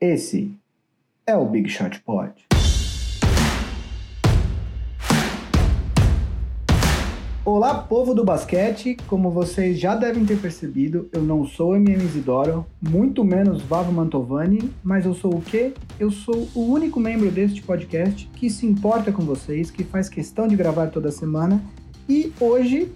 Esse é o Big Shot Pod. Olá, povo do basquete! Como vocês já devem ter percebido, eu não sou MM Isidoro, muito menos Vavo Mantovani, mas eu sou o quê? Eu sou o único membro deste podcast que se importa com vocês, que faz questão de gravar toda semana e hoje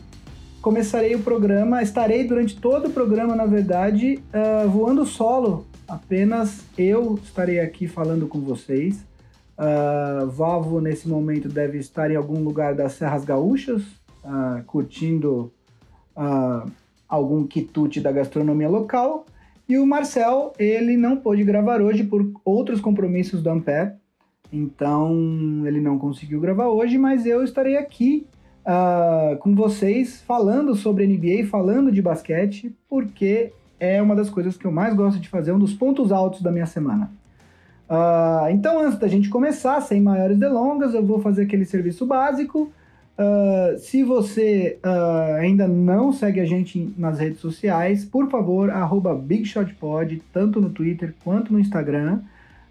começarei o programa, estarei durante todo o programa, na verdade, uh, voando solo. Apenas eu estarei aqui falando com vocês. Uh, Vavo, nesse momento, deve estar em algum lugar das Serras Gaúchas, uh, curtindo uh, algum quitute da gastronomia local. E o Marcel, ele não pôde gravar hoje por outros compromissos do Ampere, então ele não conseguiu gravar hoje, mas eu estarei aqui uh, com vocês falando sobre NBA, falando de basquete, porque é uma das coisas que eu mais gosto de fazer, um dos pontos altos da minha semana. Uh, então, antes da gente começar, sem maiores delongas, eu vou fazer aquele serviço básico. Uh, se você uh, ainda não segue a gente nas redes sociais, por favor, BigShotPod, tanto no Twitter quanto no Instagram.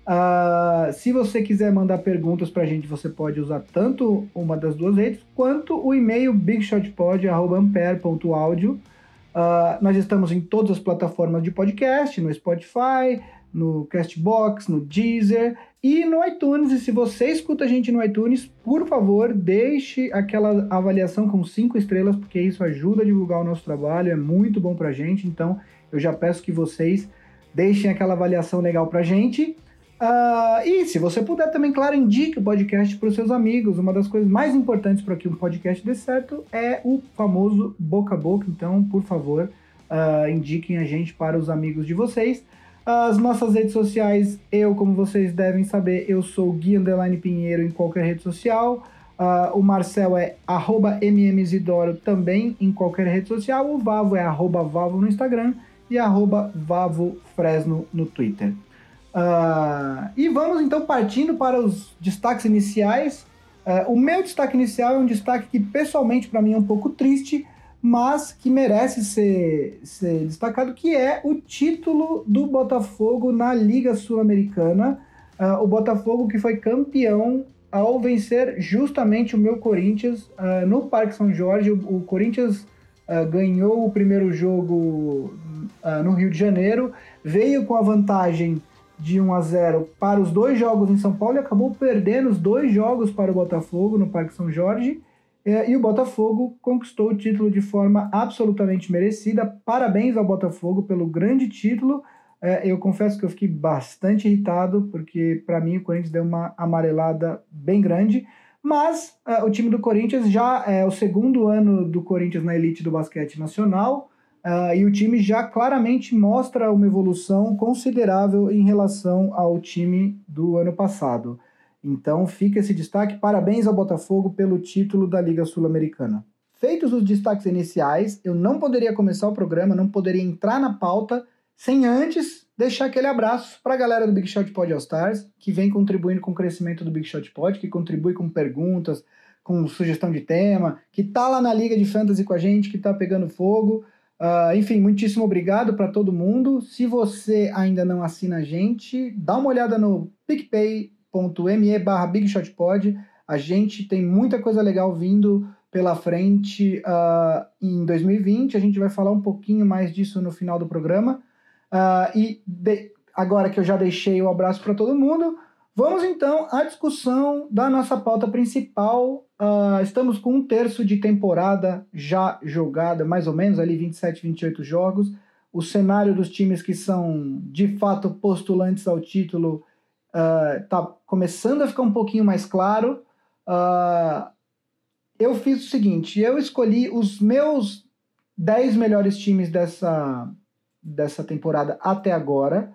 Uh, se você quiser mandar perguntas para a gente, você pode usar tanto uma das duas redes, quanto o e-mail bigshotpod.ampere.audio. nós estamos em todas as plataformas de podcast, no Spotify, no Castbox, no Deezer e no iTunes. E se você escuta a gente no iTunes, por favor, deixe aquela avaliação com cinco estrelas, porque isso ajuda a divulgar o nosso trabalho, é muito bom para a gente. Então, eu já peço que vocês deixem aquela avaliação legal para a gente. Uh, e se você puder também, claro, indique o podcast para os seus amigos. Uma das coisas mais importantes para que um podcast dê certo é o famoso boca a boca. Então, por favor, uh, indiquem a gente para os amigos de vocês. As nossas redes sociais, eu, como vocês devem saber, eu sou Gui Underline Pinheiro em qualquer rede social. Uh, o Marcel é arroba mmzidoro também em qualquer rede social. O Vavo é arroba Vavo no Instagram e arroba Vavo Fresno no Twitter. Uh, e vamos então partindo para os destaques iniciais. Uh, o meu destaque inicial é um destaque que pessoalmente para mim é um pouco triste, mas que merece ser, ser destacado, que é o título do Botafogo na Liga Sul-Americana. Uh, o Botafogo que foi campeão ao vencer justamente o meu Corinthians no Parque São Jorge. O, o Corinthians ganhou o primeiro jogo no Rio de Janeiro, veio com a vantagem de 1 a 0 para os dois jogos em São Paulo e acabou perdendo os dois jogos para o Botafogo no Parque São Jorge. É, e o Botafogo conquistou o título de forma absolutamente merecida. Parabéns ao Botafogo pelo grande título. É, eu confesso que eu fiquei bastante irritado, porque para mim o Corinthians deu uma amarelada bem grande. Mas é, o time do Corinthians já é o segundo ano do Corinthians na elite do basquete nacional. Uh, e o time já claramente mostra uma evolução considerável em relação ao time do ano passado. Então fica esse destaque. Parabéns ao Botafogo pelo título da Liga Sul-Americana. Feitos os destaques iniciais, eu não poderia começar o programa, não poderia entrar na pauta sem antes deixar aquele abraço para a galera do Big Shot Pod All Stars, que vem contribuindo com o crescimento do Big Shot Pod, que contribui com perguntas, com sugestão de tema, que tá lá na Liga de Fantasy com a gente, que tá pegando fogo. Uh, enfim, muitíssimo obrigado para todo mundo. Se você ainda não assina a gente, dá uma olhada no PicPay me barra bigshotpod. A gente tem muita coisa legal vindo pela frente uh, em 2020. A gente vai falar um pouquinho mais disso no final do programa. Uh, e de, agora que eu já deixei o abraço para todo mundo, vamos então à discussão da nossa pauta principal. Uh, estamos com um terço de temporada já jogada, mais ou menos, ali 27, 28 jogos. O cenário dos times que são de fato postulantes ao título uh, tá começando a ficar um pouquinho mais claro. Uh, eu fiz o seguinte: eu escolhi os meus 10 melhores times dessa, dessa temporada até agora.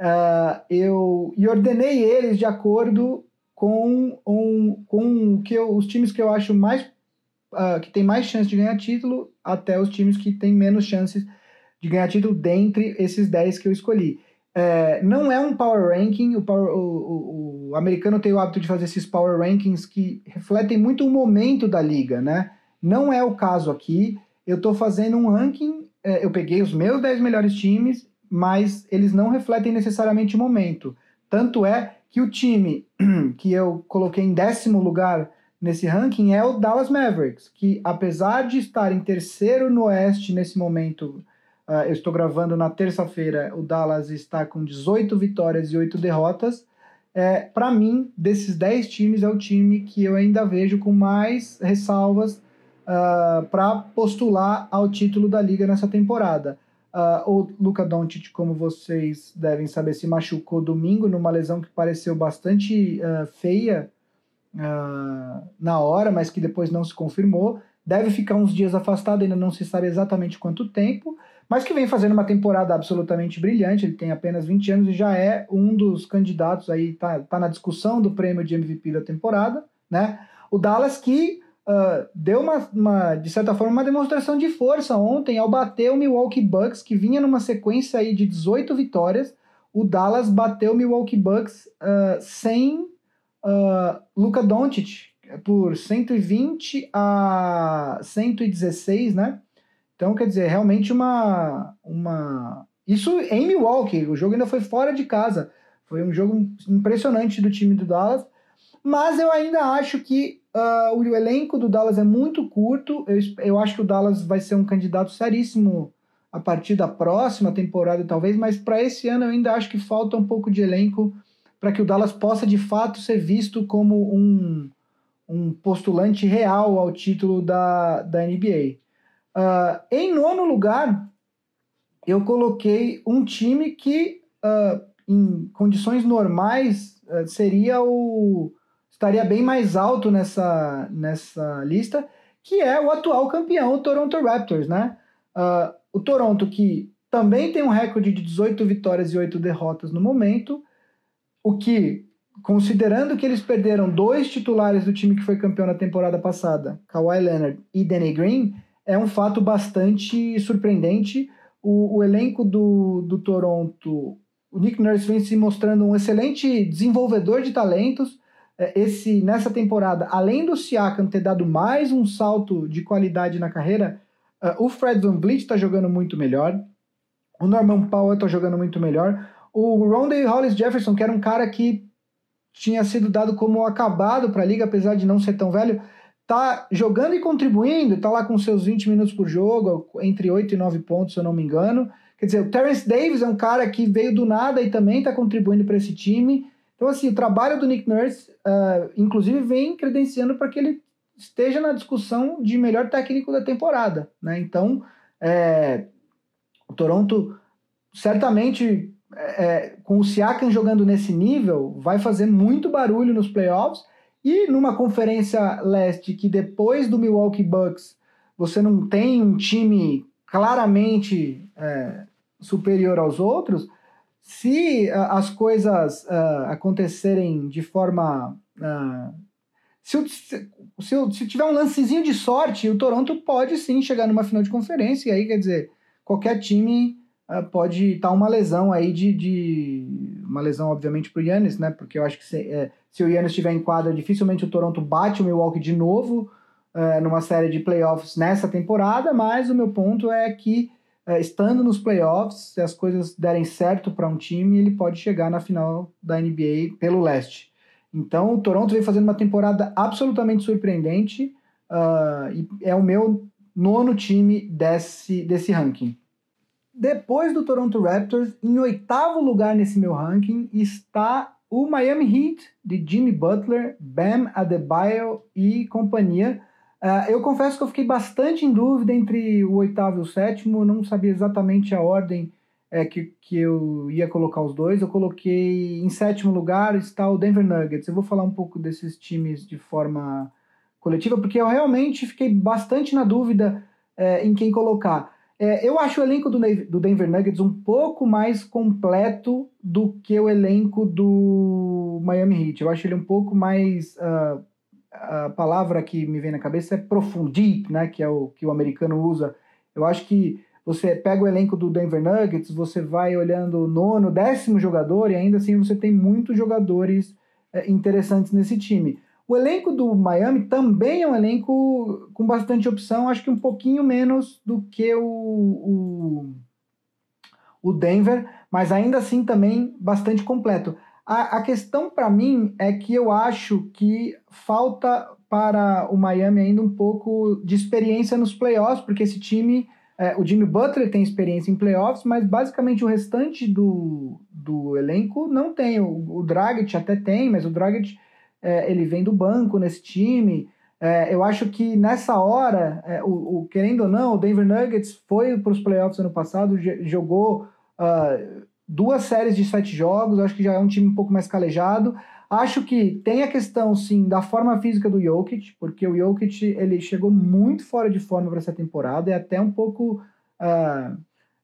Uh, eu e ordenei eles de acordo com, um, com que eu, os times que eu acho mais uh, que tem mais chance de ganhar título até os times que têm menos chances de ganhar título dentre esses 10 que eu escolhi. É, não é um power ranking, o, power, o, o, o, americano tem o hábito de fazer esses power rankings que refletem muito o momento da liga, né? Não é o caso aqui. Eu estou fazendo um ranking, é, eu peguei os meus 10 melhores times mas eles não refletem necessariamente o momento. Tanto é que o time que eu coloquei em décimo lugar nesse ranking é o Dallas Mavericks, que apesar de estar em terceiro no Oeste nesse momento, uh, eu estou gravando na terça-feira, o Dallas está com 18 vitórias e 8 derrotas. É, Para mim, desses 10 times, é o time que eu ainda vejo com mais ressalvas uh, ah, para postular ao título da liga nessa temporada. Uh, o Luka Doncic, como vocês devem saber, se machucou domingo numa lesão que pareceu bastante uh, feia uh, na hora, mas que depois não se confirmou. Deve ficar uns dias afastado, ainda não se sabe exatamente quanto tempo, mas que vem fazendo uma temporada absolutamente brilhante. Ele tem apenas 20 anos e já é um dos candidatos aí, tá, tá na discussão do prêmio de MVP da temporada, né? O Dallas que uh, deu uma, uma, de certa forma, uma demonstração de força ontem ao bater o Milwaukee Bucks, que vinha numa sequência aí de 18 vitórias. O Dallas bateu o Milwaukee Bucks uh, sem uh, Luka Doncic por 120 a 116, né? Então, quer dizer, realmente uma, uma. Isso em Milwaukee, o jogo ainda foi fora de casa. Foi um jogo impressionante do time do Dallas. Mas eu ainda acho que uh, o elenco do Dallas é muito curto. Eu, eu acho que o Dallas vai ser um candidato seríssimo a partir da próxima temporada, talvez. Mas para esse ano eu ainda acho que falta um pouco de elenco para que o Dallas possa de fato ser visto como um, um postulante real ao título da, da NBA. Uh, ah, em nono lugar, eu coloquei um time que, uh, em condições normais, seria o estaria bem mais alto nessa, nessa lista, que é o atual campeão, o Toronto Raptors, né? o Toronto que também tem um recorde de 18 vitórias e 8 derrotas no momento, o que, considerando que eles perderam dois titulares do time que foi campeão na temporada passada, Kawhi Leonard e Danny Green, é um fato bastante surpreendente. O, o elenco do, do Toronto, o Nick Nurse vem se mostrando um excelente desenvolvedor de talentos. É, esse nessa temporada, além do Siakam ter dado mais um salto de qualidade na carreira, uh, o Fred VanVleet está jogando muito melhor, o Norman Powell está jogando muito melhor, o Rondé Hollis Jefferson, que era um cara que tinha sido dado como acabado para a liga, apesar de não ser tão velho, tá jogando e contribuindo, tá lá com seus 20 minutos por jogo, entre 8 e 9 pontos, se eu não me engano. Quer dizer, o Terence Davis é um cara que veio do nada e também está contribuindo para esse time. Então, assim, o trabalho do Nick Nurse, uh, inclusive, vem credenciando para que ele esteja na discussão de melhor técnico da temporada. Né? Então, é, o Toronto certamente é, é, com o Siakam jogando nesse nível, vai fazer muito barulho nos playoffs. E numa conferência leste que depois do Milwaukee Bucks você não tem um time claramente é, superior aos outros, se uh, as coisas uh, acontecerem de forma. Uh, se, se, se, tiver um lancezinho de sorte, o Toronto pode sim chegar numa final de conferência, e aí quer dizer, qualquer time ah, pode estar tá uma lesão aí de, de, uma lesão obviamente para o Yannis, né? Porque eu acho que se, é, se o Yannis estiver em quadra, dificilmente o Toronto bate o Milwaukee de novo numa série de playoffs nessa temporada. Mas o meu ponto é que estando nos playoffs, se as coisas derem certo para um time, ele pode chegar na final da NBA pelo leste. Então o Toronto vem fazendo uma temporada absolutamente surpreendente uh, e é o meu nono time desse, desse ranking. Depois do Toronto Raptors, em oitavo lugar nesse meu ranking, está o Miami Heat, de Jimmy Butler, Bam Adebayo e companhia. Uh, eu confesso que eu fiquei bastante em dúvida entre o oitavo e o sétimo, não sabia exatamente a ordem é, que, que eu ia colocar os dois. Eu coloquei em sétimo lugar está o Denver Nuggets. Eu vou falar um pouco desses times de forma coletiva, porque eu realmente fiquei bastante na dúvida é, em quem colocar. É, eu acho o elenco do, do Denver Nuggets um pouco mais completo do que o elenco do Miami Heat. Eu acho ele um pouco mais. Uh, a palavra que me vem na cabeça é profundo, deep, né? Que é o que o americano usa. Eu acho que você pega o elenco do Denver Nuggets, você vai olhando o nono, décimo jogador, e ainda assim você tem muitos jogadores é, interessantes nesse time. O elenco do Miami também é um elenco com bastante opção, acho que um pouquinho menos do que o, o, o Denver, mas ainda assim também bastante completo. A, a questão para mim é que eu acho que falta para o Miami ainda um pouco de experiência nos playoffs, porque esse time, é, o Jimmy Butler tem experiência em playoffs, mas basicamente o restante do, do elenco não tem. O, o Dragic até tem, mas o Dragic é, ele vem do banco nesse time. É, eu acho que nessa hora, é, o, o, querendo ou não, o Denver Nuggets foi para os playoffs ano passado, jogou uh, duas séries de sete jogos, acho que já é um time um pouco mais calejado. Acho que tem a questão, sim, da forma física do Jokic, porque o Jokic ele chegou muito fora de forma para essa temporada, é até um pouco. Uh,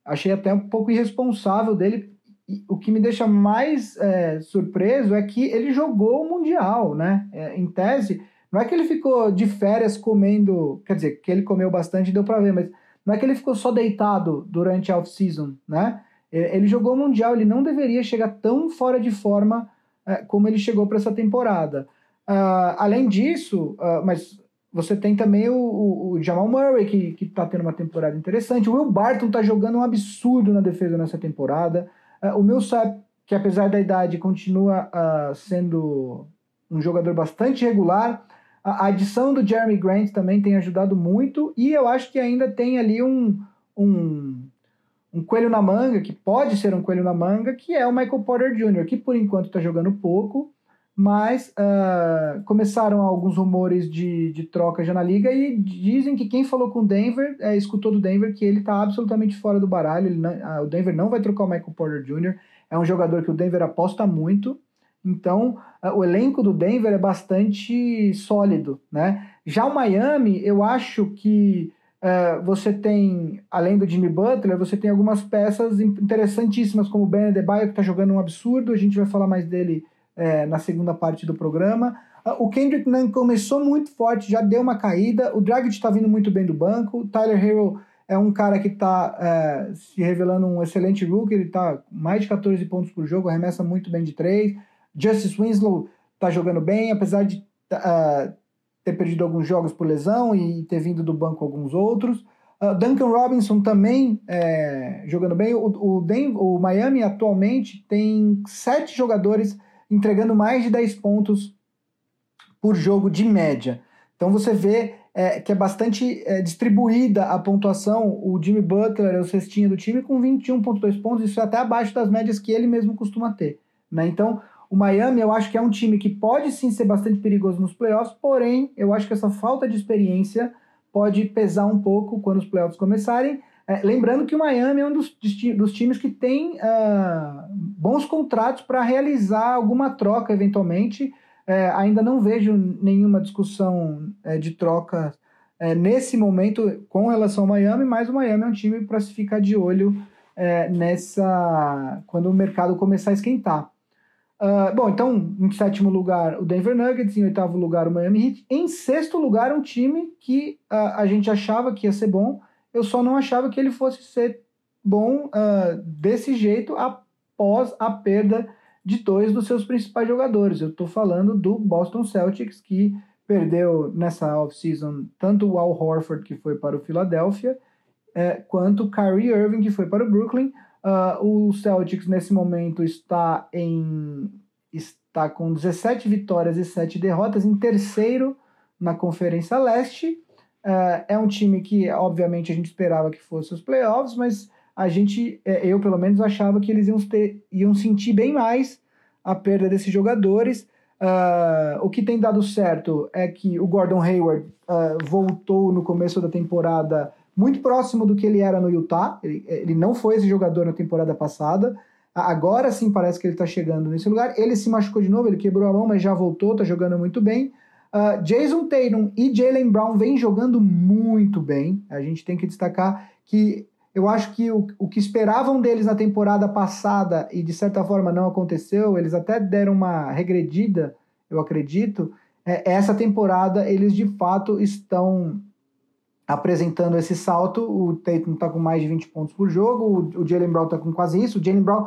achei até um pouco irresponsável dele. E o que me deixa mais é, surpreso é que ele jogou o Mundial, né? É, em tese, não é que ele ficou de férias comendo, quer dizer, que ele comeu bastante, deu para ver, mas não é que ele ficou só deitado durante a off-season, né? Ele jogou o Mundial, ele não deveria chegar tão fora de forma é, como ele chegou para essa temporada. Uh, além disso, uh, mas você tem também o, o, o Jamal Murray, que está tendo uma temporada interessante. O Will Barton está jogando um absurdo na defesa nessa temporada. Uh, o Millsap, que apesar da idade, continua sendo um jogador bastante regular. A adição do Jeremy Grant também tem ajudado muito. E eu acho que ainda tem ali um, um um coelho na manga, que pode ser um coelho na manga, que é o Michael Porter Jr., que por enquanto está jogando pouco, mas uh, começaram alguns rumores de, de troca já na liga e dizem que quem falou com o Denver, é, escutou do Denver que ele está absolutamente fora do baralho, não, uh, o Denver não vai trocar o Michael Porter Jr., é um jogador que o Denver aposta muito, então uh, o elenco do Denver é bastante sólido, né? Já o Miami, eu acho que Uh, você tem, além do Jimmy Butler, você tem algumas peças interessantíssimas, como o Ben Adebayo, que está jogando um absurdo, a gente vai falar mais dele uh, na segunda parte do programa. Uh, o Kendrick Nunn começou muito forte, já deu uma caída, o Dragic está vindo muito bem do banco, o Tyler Hero é um cara que está se revelando um excelente rookie, ele está mais de 14 pontos por jogo, arremessa muito bem de três. Justice Winslow está jogando bem, apesar de ter perdido alguns jogos por lesão e ter vindo do banco alguns outros. Uh, Duncan Robinson também é, jogando bem. O, o, o, Miami atualmente tem sete jogadores entregando mais de 10 pontos por jogo de média. Então você vê é, que é bastante é, distribuída a pontuação. O Jimmy Butler é o cestinho do time com 21,2 pontos, isso é até abaixo das médias que ele mesmo costuma ter. Né? Então o Miami, eu acho que é um time que pode sim ser bastante perigoso nos playoffs, porém, eu acho que essa falta de experiência pode pesar um pouco quando os playoffs começarem. É, lembrando que o Miami é um dos, dos times que tem uh, bons contratos para realizar alguma troca eventualmente. É, ainda não vejo nenhuma discussão é, de troca é, nesse momento com relação ao Miami, mas o Miami é um time para se ficar de olho é, nessa quando o mercado começar a esquentar. Uh, bom, então, em sétimo lugar, o Denver Nuggets, em oitavo lugar, o Miami Heat. Em sexto lugar, um time que uh, a gente achava que ia ser bom, eu só não achava que ele fosse ser bom uh, desse jeito após a perda de dois dos seus principais jogadores. Eu estou falando do Boston Celtics, que perdeu nessa offseason tanto o Al Horford, que foi para o Philadelphia, eh, quanto o Kyrie Irving, que foi para o Brooklyn. Uh, o Celtics nesse momento está em está com 17 vitórias e 7 derrotas, em terceiro na Conferência Leste. Uh, é um time que, obviamente, a gente esperava que fosse os playoffs, mas a gente, é, eu pelo menos, achava que eles iam, ter, iam sentir bem mais a perda desses jogadores. Uh, o que tem dado certo é que o Gordon Hayward uh, voltou no começo da temporada muito próximo do que ele era no Utah. Ele, ele não foi esse jogador na temporada passada. Agora sim parece que ele está chegando nesse lugar. Ele se machucou de novo, ele quebrou a mão, mas já voltou, está jogando muito bem. Uh, Jason Tatum e Jalen Brown vêm jogando muito bem. A gente tem que destacar que eu acho que o, o que esperavam deles na temporada passada e de certa forma não aconteceu, eles até deram uma regredida, eu acredito. É, essa temporada eles de fato estão apresentando esse salto. O Tatum está com mais de 20 pontos por jogo, o, Jalen Brown está com quase isso. O Jalen Brown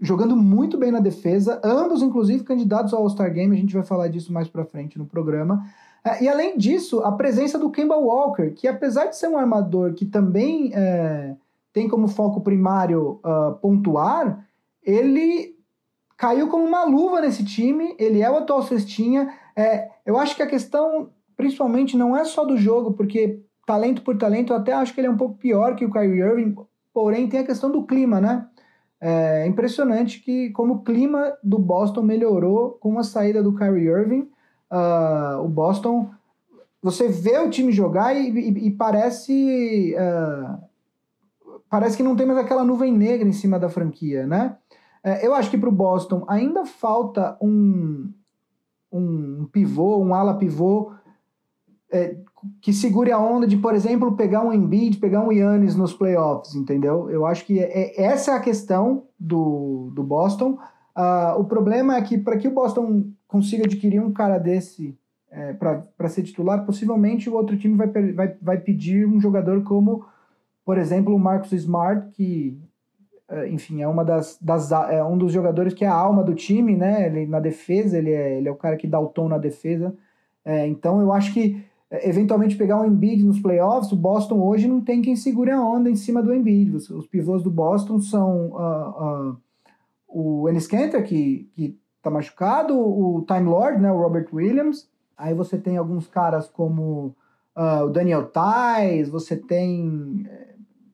jogando muito bem na defesa, ambos, inclusive, candidatos ao All-Star Game. A gente vai falar disso mais para frente no programa. É, e além disso, a presença do Kemba Walker, que apesar de ser um armador que também é, tem como foco primário uh, pontuar, ele caiu como uma luva nesse time, ele é o atual cestinha. É, eu acho que a questão, principalmente, não é só do jogo, porque talento por talento, eu até acho que ele é um pouco pior que o Kyrie Irving, porém tem a questão do clima, né? É impressionante que como o clima do Boston melhorou com a saída do Kyrie Irving. Uh, o Boston, você vê o time jogar e, e, e parece uh, parece que não tem mais aquela nuvem negra em cima da franquia, né? É, eu acho que para o Boston ainda falta um, um pivô, um ala pivô é, que segure a onda de, por exemplo, pegar um Embiid, pegar um Yannis nos playoffs, entendeu? Eu acho que é, é essa é a questão do, do Boston. Uh, o problema é que para que o Boston consiga adquirir um cara desse é, para ser titular, possivelmente o outro time vai, vai, vai pedir um jogador como por exemplo, o Marcus Smart, que, é, enfim, é uma das, das é um dos jogadores que é a alma do time, né? Ele na defesa, ele é, ele é o cara que dá o tom na defesa. É, então, eu acho que eventualmente pegar um Embiid nos playoffs, o Boston hoje não tem quem segure a onda em cima do Embiid. Os, os pivôs do Boston são uh, uh, o Ennis Kanter, que, que tá machucado, o Time Lord, né, o Robert Williams. Aí você tem alguns caras como uh, o Daniel Tais, você tem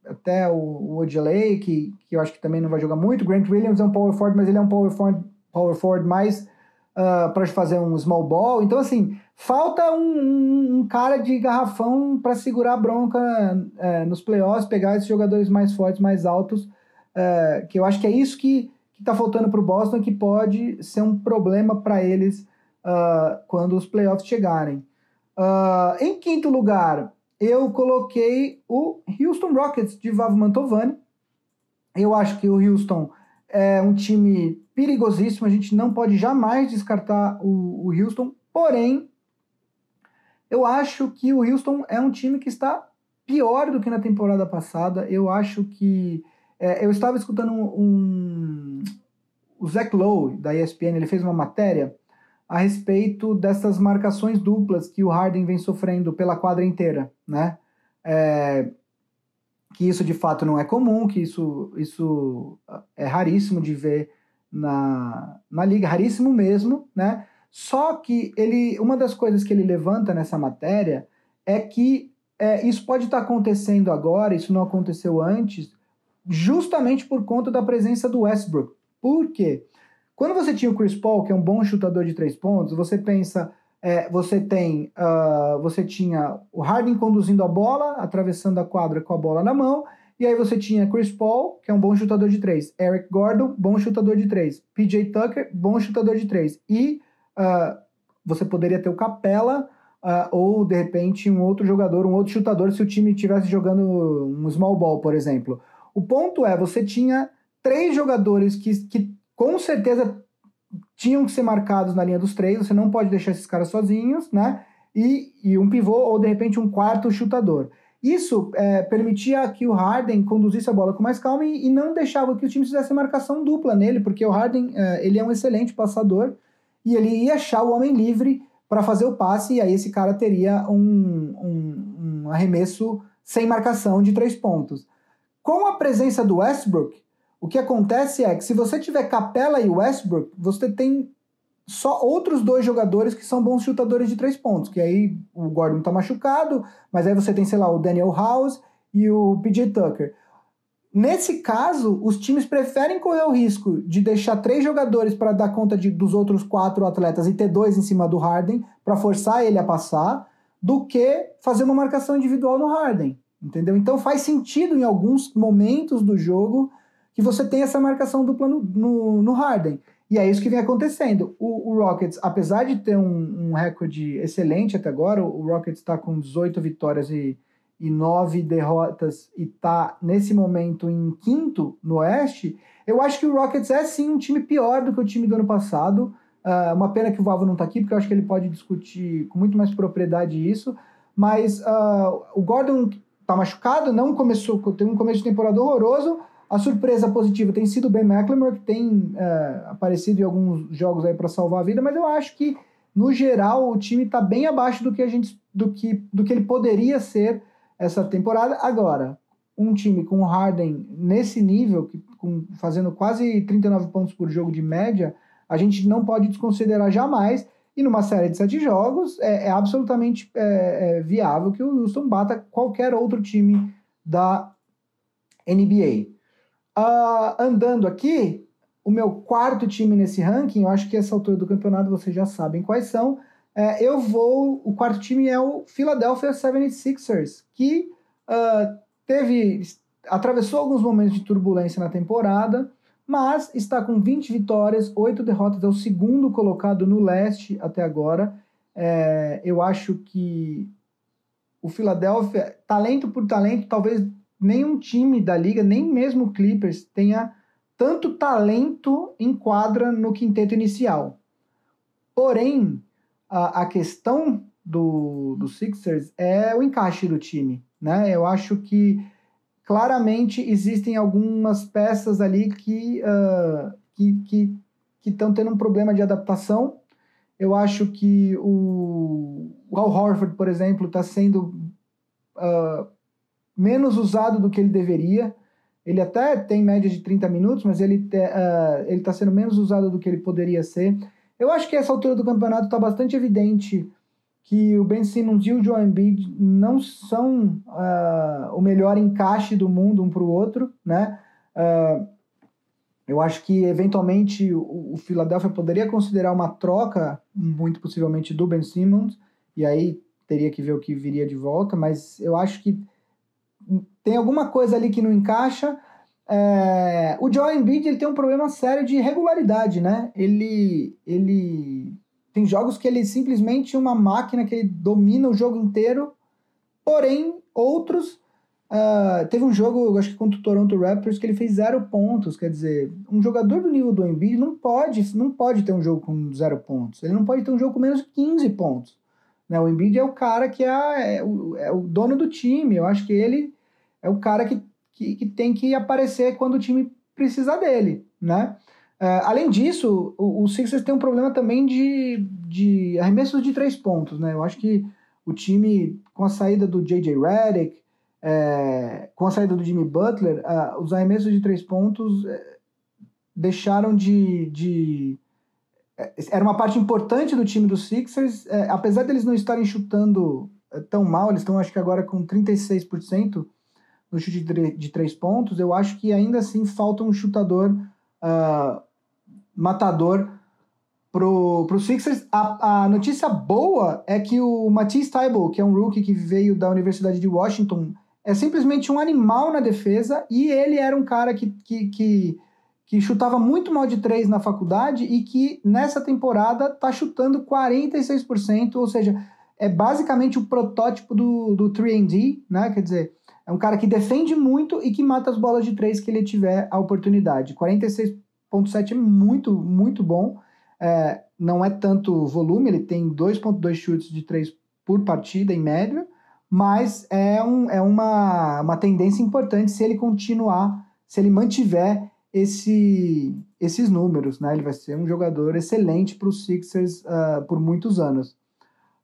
até o, o Odilei, que, que eu acho que também não vai jogar muito. O Grant Williams é um power forward, mas ele é um power forward, power forward mais para fazer um small ball. Então, assim, falta um, um, um cara de garrafão para segurar a bronca uh, nos playoffs, pegar esses jogadores mais fortes, mais altos, uh, que eu acho que é isso que está faltando para o Boston, que pode ser um problema para eles ah, quando os playoffs chegarem. em quinto lugar, eu coloquei o Houston Rockets de Vavo Mantovani. Eu acho que o Houston é um time perigosíssimo, a gente não pode jamais descartar o, o Houston, porém, eu acho que o Houston é um time que está pior do que na temporada passada. Eu acho que. É, eu estava escutando um, um, o Zach Lowe, da ESPN, ele fez uma matéria a respeito dessas marcações duplas que o Harden vem sofrendo pela quadra inteira, né? É, que isso de fato não é comum, que isso, isso é raríssimo de ver na, na liga, raríssimo mesmo, né? Só que ele, uma das coisas que ele levanta nessa matéria é que é, isso pode estar acontecendo agora, isso não aconteceu antes, justamente por conta da presença do Westbrook. Por quê? Quando você tinha o Chris Paul, que é um bom chutador de três pontos, você pensa, é, você tem, uh, você tinha o Harden conduzindo a bola, atravessando a quadra com a bola na mão, e aí você tinha Chris Paul, que é um bom chutador de três, Eric Gordon, bom chutador de três, PJ Tucker, bom chutador de três, e uh, você poderia ter o Capela, uh, ou de repente um outro jogador, um outro chutador, se o time estivesse jogando um small ball, por exemplo. O ponto é, você tinha três jogadores que, que com certeza tinham que ser marcados na linha dos três, você não pode deixar esses caras sozinhos, né? E, e um pivô ou de repente um quarto chutador. Isso é, permitia que o Harden conduzisse a bola com mais calma e, e, não deixava que o time fizesse marcação dupla nele, porque o Harden é, ele é um excelente passador e ele ia achar o homem livre para fazer o passe e aí esse cara teria um, um, um arremesso sem marcação de três pontos. Com a presença do Westbrook, o que acontece é que se você tiver Capela e Westbrook, você tem só outros dois jogadores que são bons chutadores de três pontos, que aí o Gordon tá machucado, mas aí você tem, sei lá, o Daniel House e o PJ Tucker. Nesse caso, os times preferem correr o risco de deixar três jogadores para dar conta de, dos outros quatro atletas e ter dois em cima do Harden para forçar ele a passar, do que fazer uma marcação individual no Harden, entendeu? Então faz sentido em alguns momentos do jogo que você tem essa marcação dupla no, no, no Harden. E é isso que vem acontecendo. O, o Rockets, apesar de ter um, um, recorde excelente até agora, o Rockets está com 18 vitórias e, e 9 derrotas e está nesse momento em quinto no Oeste, eu acho que o Rockets é sim um time pior do que o time do ano passado. Uh, uma pena que o Vavo não está aqui, porque eu acho que ele pode discutir com muito mais propriedade isso. Mas uh, o Gordon está machucado, não começou, tem um começo de temporada horroroso, a surpresa positiva tem sido o Ben McLemore, que tem é, aparecido em alguns jogos aí para salvar a vida, mas eu acho que, no geral, o time está bem abaixo do que, a gente, do, que, do que ele poderia ser essa temporada. Agora, um time com o Harden nesse nível, com, fazendo quase 39 pontos por jogo de média, a gente não pode desconsiderar jamais. E numa série de sete jogos, é, é absolutamente é, é viável que o Houston bata qualquer outro time da NBA. Uh, ah, andando aqui, o meu quarto time nesse ranking, eu acho que essa altura do campeonato vocês já sabem quais são. É, eu vou. O quarto time é o Philadelphia 76ers, que uh, teve. atravessou alguns momentos de turbulência na temporada, mas está com 20 vitórias, 8 derrotas, é o segundo colocado no leste até agora. É, eu acho que o Philadelphia, talento por talento, talvez nenhum time da liga, nem mesmo o Clippers, tenha tanto talento em quadra no quinteto inicial. Porém, a, questão do, do Sixers é o encaixe do time. Né? Eu acho que claramente existem algumas peças ali que uh, que estão tendo um problema de adaptação. Eu acho que o, o Al Horford, por exemplo, está sendo uh, menos usado do que ele deveria. Ele até tem média de 30 minutos, mas ele uh, está sendo menos usado do que ele poderia ser. Eu acho que essa altura do campeonato está bastante evidente que o Ben Simmons e o Joel Embiid não são uh, o melhor encaixe do mundo um para o outro, né? Uh, eu acho que eventualmente o, o, Philadelphia poderia considerar uma troca, muito possivelmente do Ben Simmons, e aí teria que ver o que viria de volta, mas eu acho que tem alguma coisa ali que não encaixa. É, o Joel Embiid ele tem um problema sério de regularidade, né? Ele, ele tem jogos que ele simplesmente uma máquina que ele domina o jogo inteiro, porém outros uh, teve um jogo, acho que contra o Toronto Raptors que ele fez zero pontos, quer dizer, um jogador do nível do Embiid não pode, não pode ter um jogo com zero pontos, ele não pode ter um jogo com menos de 15 pontos. Né? O Embiid é o cara que é, é, o, é o dono do time, eu acho que ele é o cara que, que, que tem que aparecer quando o time precisar dele, né? Uh, além disso, o, o, Sixers tem um problema também de, de arremessos de três pontos, né? Eu acho que o time, com a saída do J.J. Redick, é, com a saída do Jimmy Butler, uh, os arremessos de três pontos é, deixaram de, de, Era uma parte importante do time dos Sixers, é, apesar deles não estarem chutando tão mal, eles estão acho que agora com 36% no chute de, três pontos, eu acho que ainda assim falta um chutador uh, matador pro, pro Sixers. A, a notícia boa é que o Matisse Tybalt, que é um rookie que veio da Universidade de Washington, é simplesmente um animal na defesa e ele era um cara que, que, que, que chutava muito mal de três na faculdade e que nessa temporada tá chutando 46%, ou seja, é basicamente o protótipo do, do 3D, né? Quer dizer, é um cara que defende muito e que mata as bolas de três que ele tiver a oportunidade. 46,7 é muito, muito bom. É, não é tanto volume, ele tem 2,2 chutes de três por partida, em média, mas é, um, é uma, uma tendência importante se ele continuar, se ele mantiver esse, esses números. Né? Ele vai ser um jogador excelente para os Sixers uh, por muitos anos.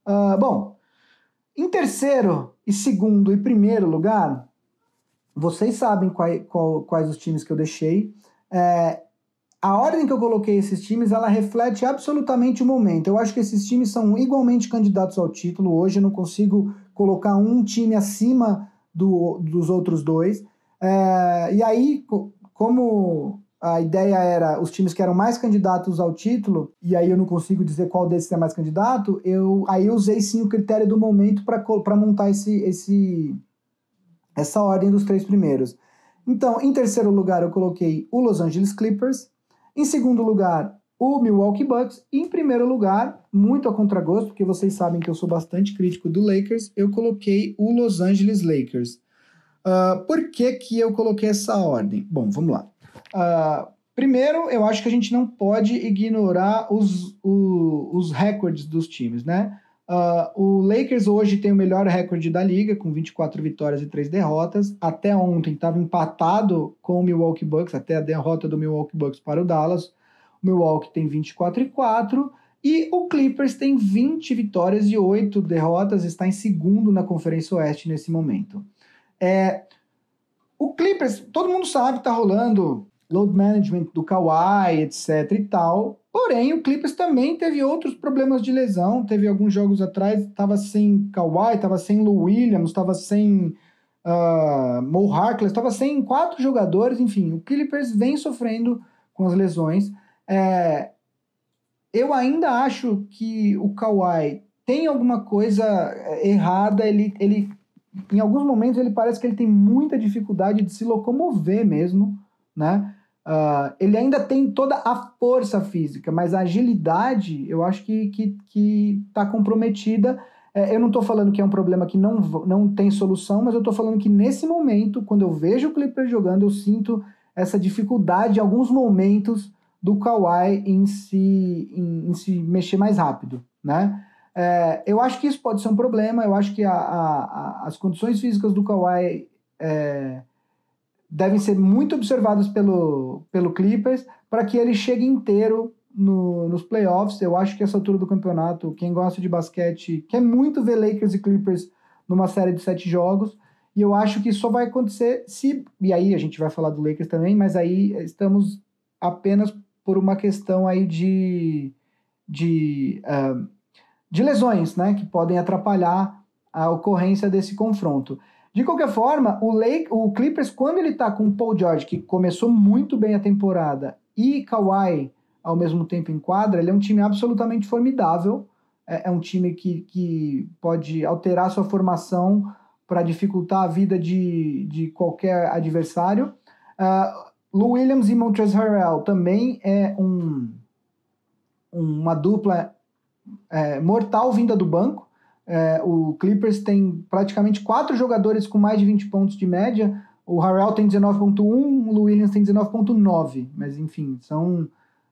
Uh, bom, em terceiro e segundo e primeiro lugar, vocês sabem quais, qual, quais os times que eu deixei. É, a ordem que eu coloquei esses times, ela reflete absolutamente o momento. Eu acho que esses times são igualmente candidatos ao título. Hoje eu não consigo colocar um time acima do, dos outros dois. É, e aí, como a ideia era os times que eram mais candidatos ao título, e aí eu não consigo dizer qual desses é mais candidato, eu aí eu usei sim o critério do momento para montar esse, esse, essa ordem dos três primeiros. Então, em terceiro lugar, eu coloquei o Los Angeles Clippers, em segundo lugar, o Milwaukee Bucks, e em primeiro lugar, muito a contragosto, porque vocês sabem que eu sou bastante crítico do Lakers, eu coloquei o Los Angeles Lakers. Uh, por que, que eu coloquei essa ordem? Bom, vamos lá. Uh, primeiro, eu acho que a gente não pode ignorar os, o, os recordes dos times, né? Uh, o Lakers hoje tem o melhor recorde da liga, com 24 vitórias e 3 derrotas. Até ontem estava empatado com o Milwaukee Bucks, até a derrota do Milwaukee Bucks para o Dallas. O Milwaukee tem 24 e 4. E o Clippers tem 20 vitórias e 8 derrotas, está em segundo na Conferência Oeste nesse momento. É, O Clippers, todo mundo sabe que tá rolando load management do Kawhi, etc e tal. Porém, o Clippers também teve outros problemas de lesão. Teve alguns jogos atrás, estava sem Kawhi, estava sem Lou Williams, estava sem uh, Mo Harkless, estava sem quatro jogadores. Enfim, o Clippers vem sofrendo com as lesões. É, eu ainda acho que o Kawhi tem alguma coisa errada. Ele, ele, em alguns momentos, ele parece que ele tem muita dificuldade de se locomover mesmo, né? Uh, ele ainda tem toda a força física, mas a agilidade eu acho que está que, que tá comprometida. É, eu não estou falando que é um problema que não, não tem solução, mas eu estou falando que nesse momento, quando eu vejo o Clippers jogando, eu sinto essa dificuldade em alguns momentos do Kawhi em se, em, em se mexer mais rápido, né? É, eu acho que isso pode ser um problema, eu acho que a, a, a, as condições físicas do Kawhi é, devem ser muito observados pelo, pelo Clippers para que ele chegue inteiro no, nos playoffs. Eu acho que essa altura do campeonato, quem gosta de basquete, quer muito ver Lakers e Clippers numa série de sete jogos. E eu acho que só vai acontecer se. E aí a gente vai falar do Lakers também, mas aí estamos apenas por uma questão aí de. de, uh, de lesões, né? Que podem atrapalhar a ocorrência desse confronto. De qualquer forma, o, Lake, o Clippers, quando ele tá com o Paul George, que começou muito bem a temporada, e Kawhi ao mesmo tempo em quadra, ele é um time absolutamente formidável. É, é um time que, que pode alterar sua formação para dificultar a vida de, de qualquer adversário. Uh, Lou Williams e Montrezl Harrell também é um, uma dupla é, mortal vinda do banco. É, o Clippers tem praticamente quatro jogadores com mais de 20 pontos de média. O Harrell tem 19.1, o Williams tem 19.9. Mas enfim, são.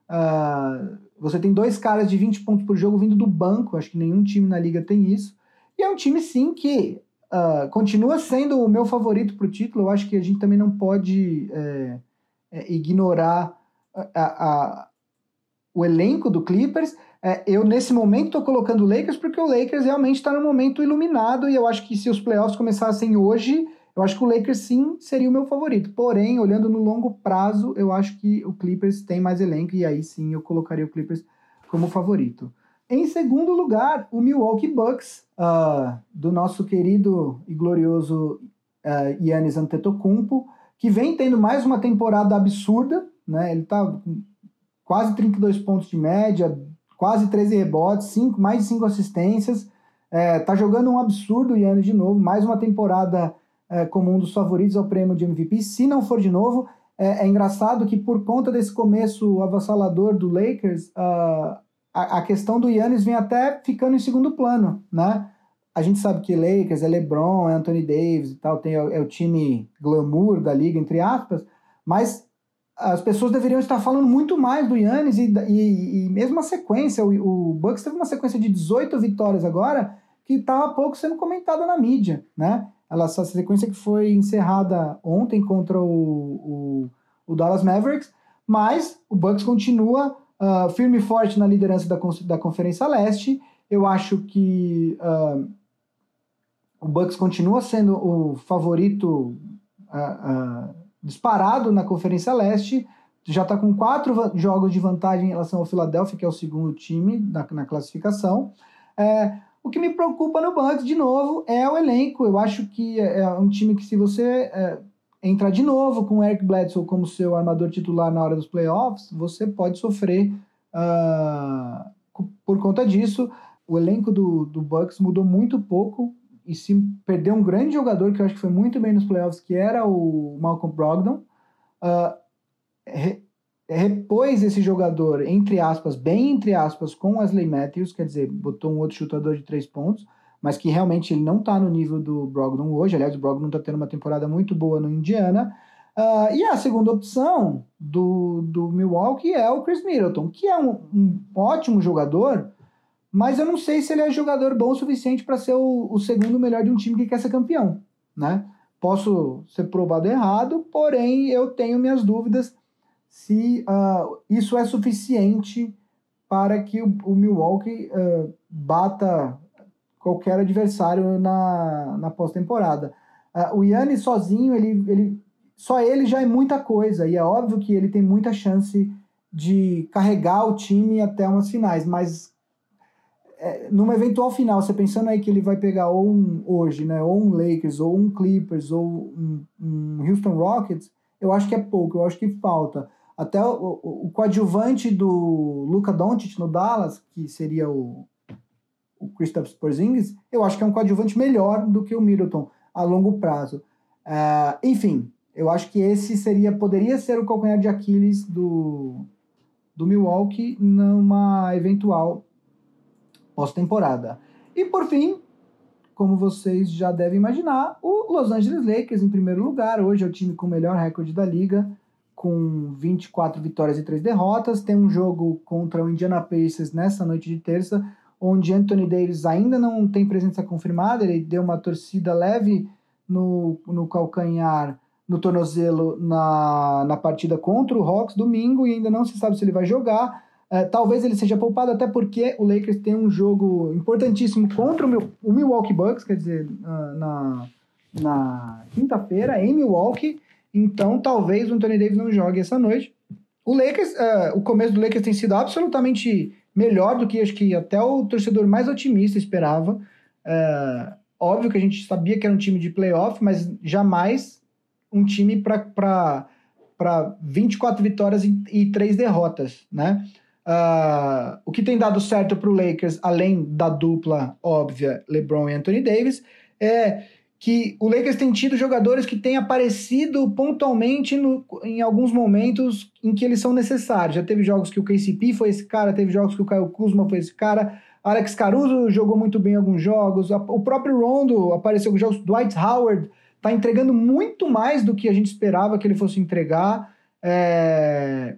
Uh, você tem dois caras de 20 pontos por jogo vindo do banco. Acho que nenhum time na liga tem isso. E é um time, sim, que uh, continua sendo o meu favorito para o título. Eu acho que a gente também não pode é, é, ignorar a, a, o elenco do Clippers é, eu, nesse momento, estou colocando o Lakers porque o Lakers realmente está no momento iluminado e eu acho que se os playoffs começassem hoje, eu acho que o Lakers sim seria o meu favorito. Porém, olhando no longo prazo, eu acho que o Clippers tem mais elenco e aí sim eu colocaria o Clippers como favorito. Em segundo lugar, o Milwaukee Bucks, uh, do nosso querido e glorioso uh, Yannis Antetokounmpo, que vem tendo mais uma temporada absurda, né? Ele está com quase 32 pontos de média, quase 13 rebotes, cinco, mais de 5 assistências. É, tá jogando um absurdo o Yannis de novo, mais uma temporada é, como um dos favoritos ao prêmio de MVP. Se não for de novo, é, é engraçado que por conta desse começo avassalador do Lakers, uh, a, a, questão do Yannis vem até ficando em segundo plano, né? A gente sabe que Lakers é LeBron, é Anthony Davis e tal, tem, é o time glamour da liga, entre aspas, mas as pessoas deveriam estar falando muito mais do Yannis e, e, e mesmo a sequência, o, o, Bucks teve uma sequência de 18 vitórias agora que estava há pouco sendo comentada na mídia, né? Ela, essa sequência que foi encerrada ontem contra o, o, o Dallas Mavericks, mas o Bucks continua uh, firme e forte na liderança da, da Conferência Leste. Eu acho que uh, o Bucks continua sendo o favorito uh, disparado na Conferência Leste, já está com quatro jogos de vantagem em relação ao Philadelphia, que é o segundo time na, na classificação. É, o que me preocupa no Bucks, de novo, é o elenco. Eu acho que é, é um time que, se você é, entrar de novo com o Eric Bledsoe como seu armador titular na hora dos playoffs, você pode sofrer uh, por conta disso. O elenco do, do Bucks mudou muito pouco e se perdeu um grande jogador que eu acho que foi muito bem nos playoffs, que era o Malcolm Brogdon. Uh, re, repôs esse jogador, entre aspas, bem entre aspas, com Wesley Matthews, quer dizer, botou um outro chutador de três pontos, mas que realmente ele não está no nível do Brogdon hoje. Aliás, o Brogdon está tendo uma temporada muito boa no Indiana. Uh, e a segunda opção do, do Milwaukee é o Chris Middleton, que é um, um ótimo jogador, mas eu não sei se ele é jogador bom o suficiente para ser o, o, segundo melhor de um time que quer ser campeão, né? Posso ser provado errado, porém eu tenho minhas dúvidas se uh, isso é suficiente para que o, o Milwaukee uh, bata qualquer adversário na, na pós-temporada. Uh, o Yannis sozinho, ele, ele só ele já é muita coisa, e é óbvio que ele tem muita chance de carregar o time até umas finais, mas é, numa eventual final, você pensando aí que ele vai pegar ou um hoje, né, ou um Lakers, ou um Clippers, ou um, um Houston Rockets, eu acho que é pouco, eu acho que falta. Até o, o, o coadjuvante do Luca Doncic no Dallas, que seria o, o Kristaps Porzingis, eu acho que é um coadjuvante melhor do que o Middleton a longo prazo. Uh, enfim, eu acho que esse seria poderia ser o calcanhar de Aquiles do, do Milwaukee numa eventual pós-temporada. E por fim, como vocês já devem imaginar, o Los Angeles Lakers em primeiro lugar. Hoje é o time com o melhor recorde da liga, com 24 vitórias e 3 derrotas. Tem um jogo contra o Indiana Pacers nessa noite de terça, onde Anthony Davis ainda não tem presença confirmada. Ele deu uma torcida leve no, no calcanhar, no tornozelo, na, na partida contra o Hawks domingo, e ainda não se sabe se ele vai jogar. É, talvez ele seja poupado, até porque o Lakers tem um jogo importantíssimo contra o, Milwaukee Bucks, quer dizer, na, na quinta-feira, em Milwaukee. Então, talvez o Anthony Davis não jogue essa noite. O Lakers, uh, o começo do Lakers tem sido absolutamente melhor do que acho que até o torcedor mais otimista esperava. Uh, óbvio que a gente sabia que era um time de playoff, mas jamais um time para 24 vitórias e, e 3 derrotas, né? Uh, o que tem dado certo para o Lakers, além da dupla óbvia LeBron e Anthony Davis, é que o Lakers tem tido jogadores que têm aparecido pontualmente no, em alguns momentos em que eles são necessários. Já teve jogos que o KCP foi esse cara, teve jogos que o Caio Kuzma foi esse cara, Alex Caruso jogou muito bem em alguns jogos, o próprio Rondo apareceu em jogos, Dwight Howard está entregando muito mais do que a gente esperava que ele fosse entregar. É...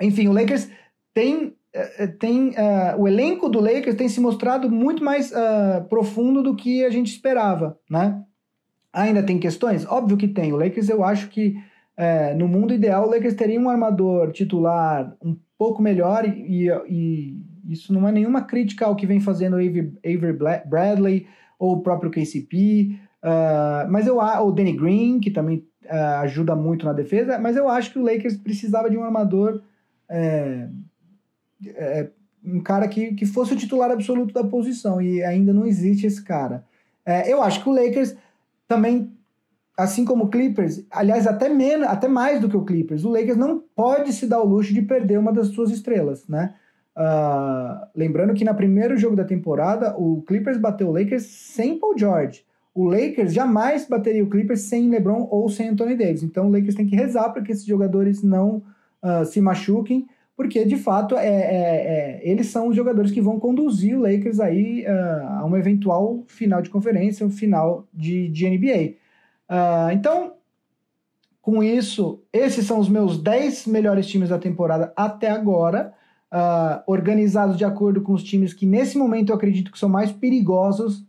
Enfim, o Lakers tem, eh, eh, tem uh, o elenco do Lakers tem se mostrado muito mais uh, profundo do que a gente esperava, né? Ainda tem questões? Óbvio que tem. O Lakers, eu acho que uh, no mundo ideal, o Lakers teria um armador titular um pouco melhor e, e isso não é nenhuma crítica ao que vem fazendo o Avery, Avery Bradley ou o próprio KCP, mas eu o Danny Green, que também ajuda muito na defesa, mas eu acho que o Lakers precisava de um armador um cara que, que fosse o titular absoluto da posição, e ainda não existe esse cara. É, eu acho que o Lakers também, assim como o Clippers, aliás, até, menos, até mais do que o Clippers, o Lakers não pode se dar o luxo de perder uma das suas estrelas, né? Uh, lembrando que no primeiro jogo da temporada, o Clippers bateu o Lakers sem Paul George. O Lakers jamais bateria o Clippers sem LeBron ou sem Anthony Davis. Então o Lakers tem que rezar para que esses jogadores não uh, se machuquem porque de fato é, é, é, eles são os jogadores que vão conduzir o Lakers aí uh, a uma eventual final de conferência, um final de, de NBA. Uh, ah, então, com isso, esses são os meus 10 melhores times da temporada até agora, uh, organizados de acordo com os times que nesse momento eu acredito que são mais perigosos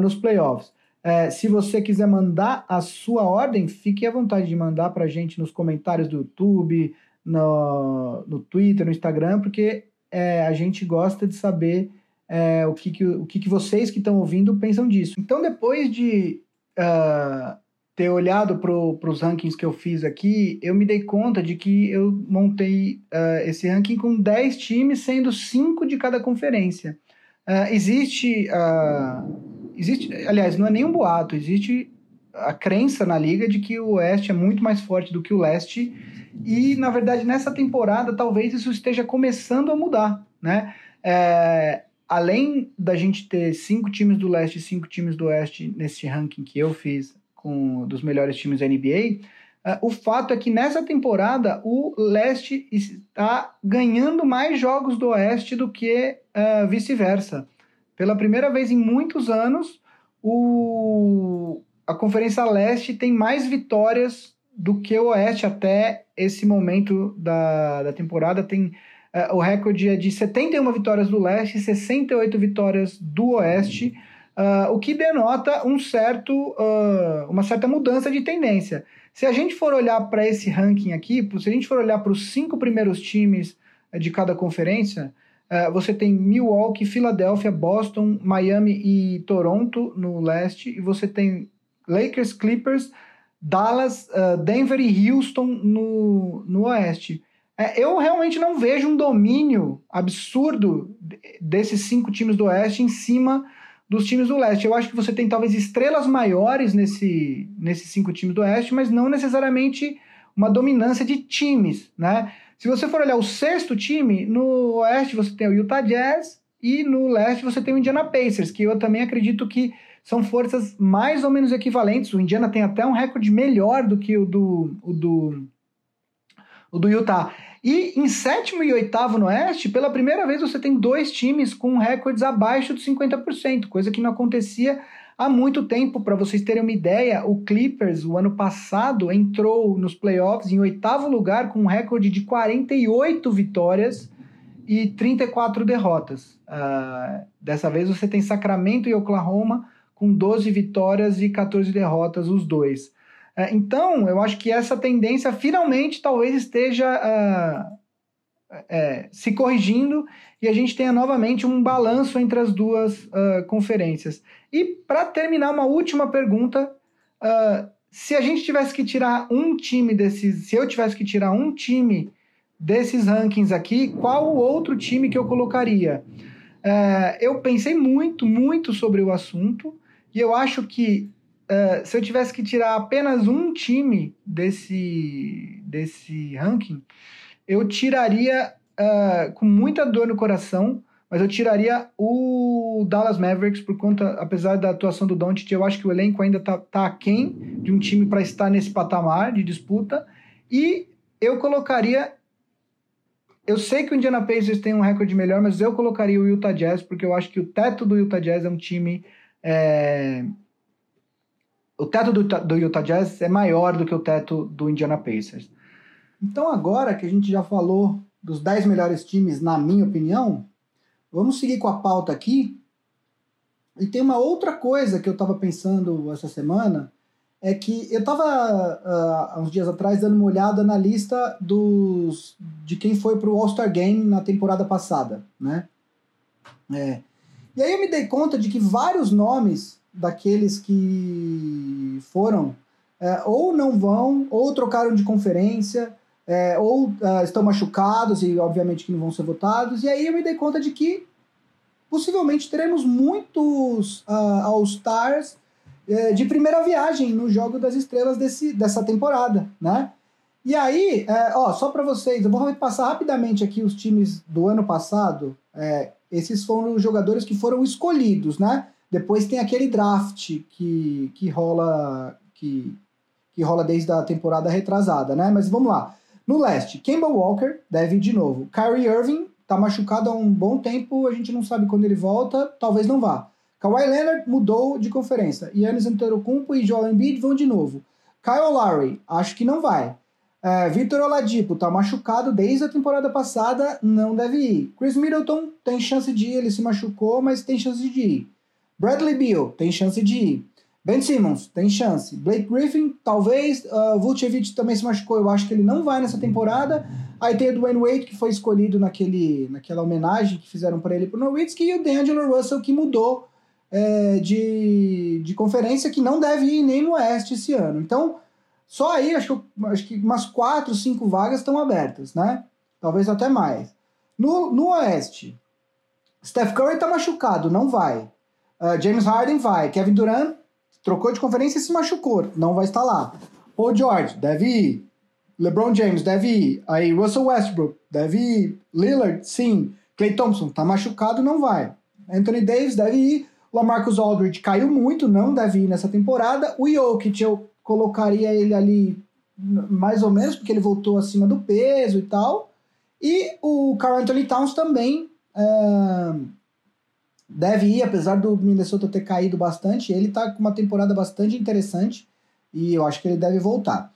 nos playoffs. É, se você quiser mandar a sua ordem, fique à vontade de mandar para gente nos comentários do YouTube, no, no Twitter, no Instagram, porque é, a gente gosta de saber é, o, que, que, o que, que vocês que estão ouvindo pensam disso. Então, depois de uh, ter olhado para os rankings que eu fiz aqui, eu me dei conta de que eu montei uh, esse ranking com 10 times, sendo 5 de cada conferência. Uh, existe, existe, aliás, não é nem um boato, existe a crença na liga de que o Oeste é muito mais forte do que o Leste e, na verdade, nessa temporada, talvez isso esteja começando a mudar, né? É, além da gente ter cinco times do leste e cinco times do oeste nesse ranking que eu fiz com dos melhores times da NBA, é, o fato é que nessa temporada o leste está ganhando mais jogos do oeste do que uh, vice-versa. Pela primeira vez em muitos anos, o, a Conferência Leste tem mais vitórias do que o Oeste até esse momento da, da temporada. Tem uh, o recorde é de 71 vitórias do Leste e 68 vitórias do Oeste, uh, o que denota um certo, uh, uma certa mudança de tendência. Se a gente for olhar para esse ranking aqui, se a gente for olhar para os cinco primeiros times de cada conferência, você tem Milwaukee, Filadélfia, Boston, Miami e Toronto no leste, e você tem Lakers, Clippers, Dallas, uh, Denver e Houston no, no Oeste. É, eu realmente não vejo um domínio absurdo desses cinco times do Oeste em cima dos times do Leste. Eu acho que você tem talvez estrelas maiores nesse, nesses cinco times do Oeste, mas não necessariamente uma dominância de times, né? Se você for olhar o sexto time, no Oeste você tem o Utah Jazz e no Leste você tem o Indiana Pacers, que eu também acredito que são forças mais ou menos equivalentes. O Indiana tem até um recorde melhor do que o do, o do, o do Utah. E em sétimo e oitavo no Oeste, pela primeira vez você tem dois times com recordes abaixo de 50%, coisa que não acontecia há muito tempo. Para vocês terem uma ideia, o Clippers, o ano passado, entrou nos playoffs em oitavo lugar com um recorde de 48 vitórias e 34 derrotas. Uh, dessa vez você tem Sacramento e Oklahoma com 12 vitórias e 14 derrotas, os dois. É, então, eu acho que essa tendência finalmente talvez esteja uh, é, se corrigindo e a gente tenha novamente um balanço entre as duas uh, conferências. E para terminar, uma última pergunta: uh, se a gente tivesse que tirar um time desses, se eu tivesse que tirar um time desses rankings aqui, qual o outro time que eu colocaria? Uh, eu pensei muito, muito sobre o assunto e eu acho que Uh, se eu tivesse que tirar apenas um time desse, desse ranking, eu tiraria uh, com muita dor no coração, mas eu tiraria o Dallas Mavericks por conta, apesar da atuação do Doncic, eu acho que o elenco ainda tá, tá aquém de um time para estar nesse patamar de disputa, e eu colocaria eu sei que o Indiana Pacers tem um recorde melhor, mas eu colocaria o Utah Jazz, porque eu acho que o teto do Utah Jazz é um time é, o teto do, do Utah Jazz é maior do que o teto do Indiana Pacers. Então, agora que a gente já falou dos 10 melhores times, na minha opinião, vamos seguir com a pauta aqui. E tem uma outra coisa que eu estava pensando essa semana, é que eu estava uh, ah, uns dias atrás dando uma olhada na lista dos de quem foi para o All-Star Game na temporada passada, né? É. E aí eu me dei conta de que vários nomes daqueles que foram é, ou não vão, ou trocaram de conferência, é, ou uh, estão machucados e obviamente que não vão ser votados. E aí eu me dei conta de que possivelmente teremos muitos uh, All-Stars uh, de primeira viagem no Jogo das Estrelas desse, dessa temporada, né? E aí, é, ó, só para vocês, eu vou passar rapidamente aqui os times do ano passado. É, esses foram os jogadores que foram escolhidos, né? Depois tem aquele draft que, que rola que, que rola desde a temporada retrasada, né? Mas vamos lá. No leste, Kemba Walker deve ir de novo. Kyrie Irving tá machucado há um bom tempo, a gente não sabe quando ele volta, talvez não vá. Kawhi Leonard mudou de conferência. Yannis Antetokounmpo e Joel Embiid vão de novo. Kyle Lowry, acho que não vai. É, Victor Oladipo tá machucado desde a temporada passada, não deve ir. Chris Middleton tem chance de ir, ele se machucou, mas tem chance de ir. Bradley Beal tem chance de ir. Ben Simmons tem chance. Blake Griffin, talvez. Uh, Vucevic também se machucou. Eu acho que ele não vai nessa temporada. Aí tem o Dwayne Wade, que foi escolhido naquele, naquela homenagem que fizeram para ele pro Nowitzki. E o D'Angelo Russell, que mudou é, de, de conferência, que não deve ir nem no Oeste esse ano. Então, só aí, acho que, acho que umas quatro, cinco vagas estão abertas, né? Talvez até mais. No, no Oeste, Steph Curry tá machucado, não vai. Uh, James Harden vai. Kevin Durant trocou de conferência e se machucou. Não vai estar lá. Paul George deve ir. LeBron James deve ir. Aí Russell Westbrook deve ir. Lillard, sim. Clay Thompson tá machucado, não vai. Anthony Davis deve ir. Lamarcus Aldridge caiu muito, não deve ir nessa temporada. O Jokic eu colocaria ele ali mais ou menos, porque ele voltou acima do peso e tal. E o Carl Anthony Towns também uh, deve ir, apesar do Minnesota ter caído bastante, ele está com uma temporada bastante interessante e eu acho que ele deve voltar.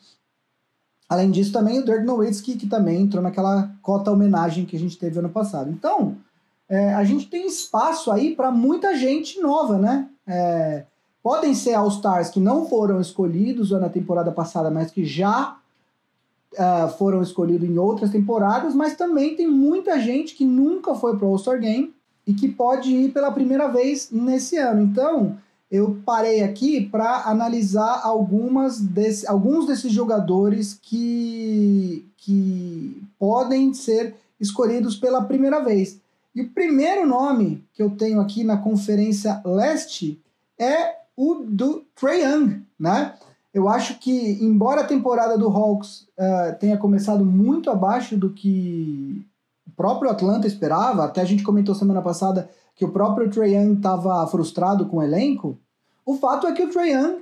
Além disso, também o Dirk Nowitzki, que também entrou naquela cota homenagem que a gente teve ano passado. Então, é, a gente tem espaço aí para muita gente nova, né? É, podem ser All-Stars que não foram escolhidos na temporada passada, mas que já uh, foram escolhidos em outras temporadas, mas também tem muita gente que nunca foi para o All-Star Game e que pode ir pela primeira vez nesse ano. Então, eu parei aqui para analisar algumas desse, alguns desses jogadores que, que podem ser escolhidos pela primeira vez. E o primeiro nome que eu tenho aqui na Conferência Leste é o do Trae Young, né? Eu acho que, embora a temporada do Hawks uh, tenha começado muito abaixo do que o próprio Atlanta esperava, até a gente comentou semana passada que o próprio Trae Young estava frustrado com o elenco, o fato é que o Trae Young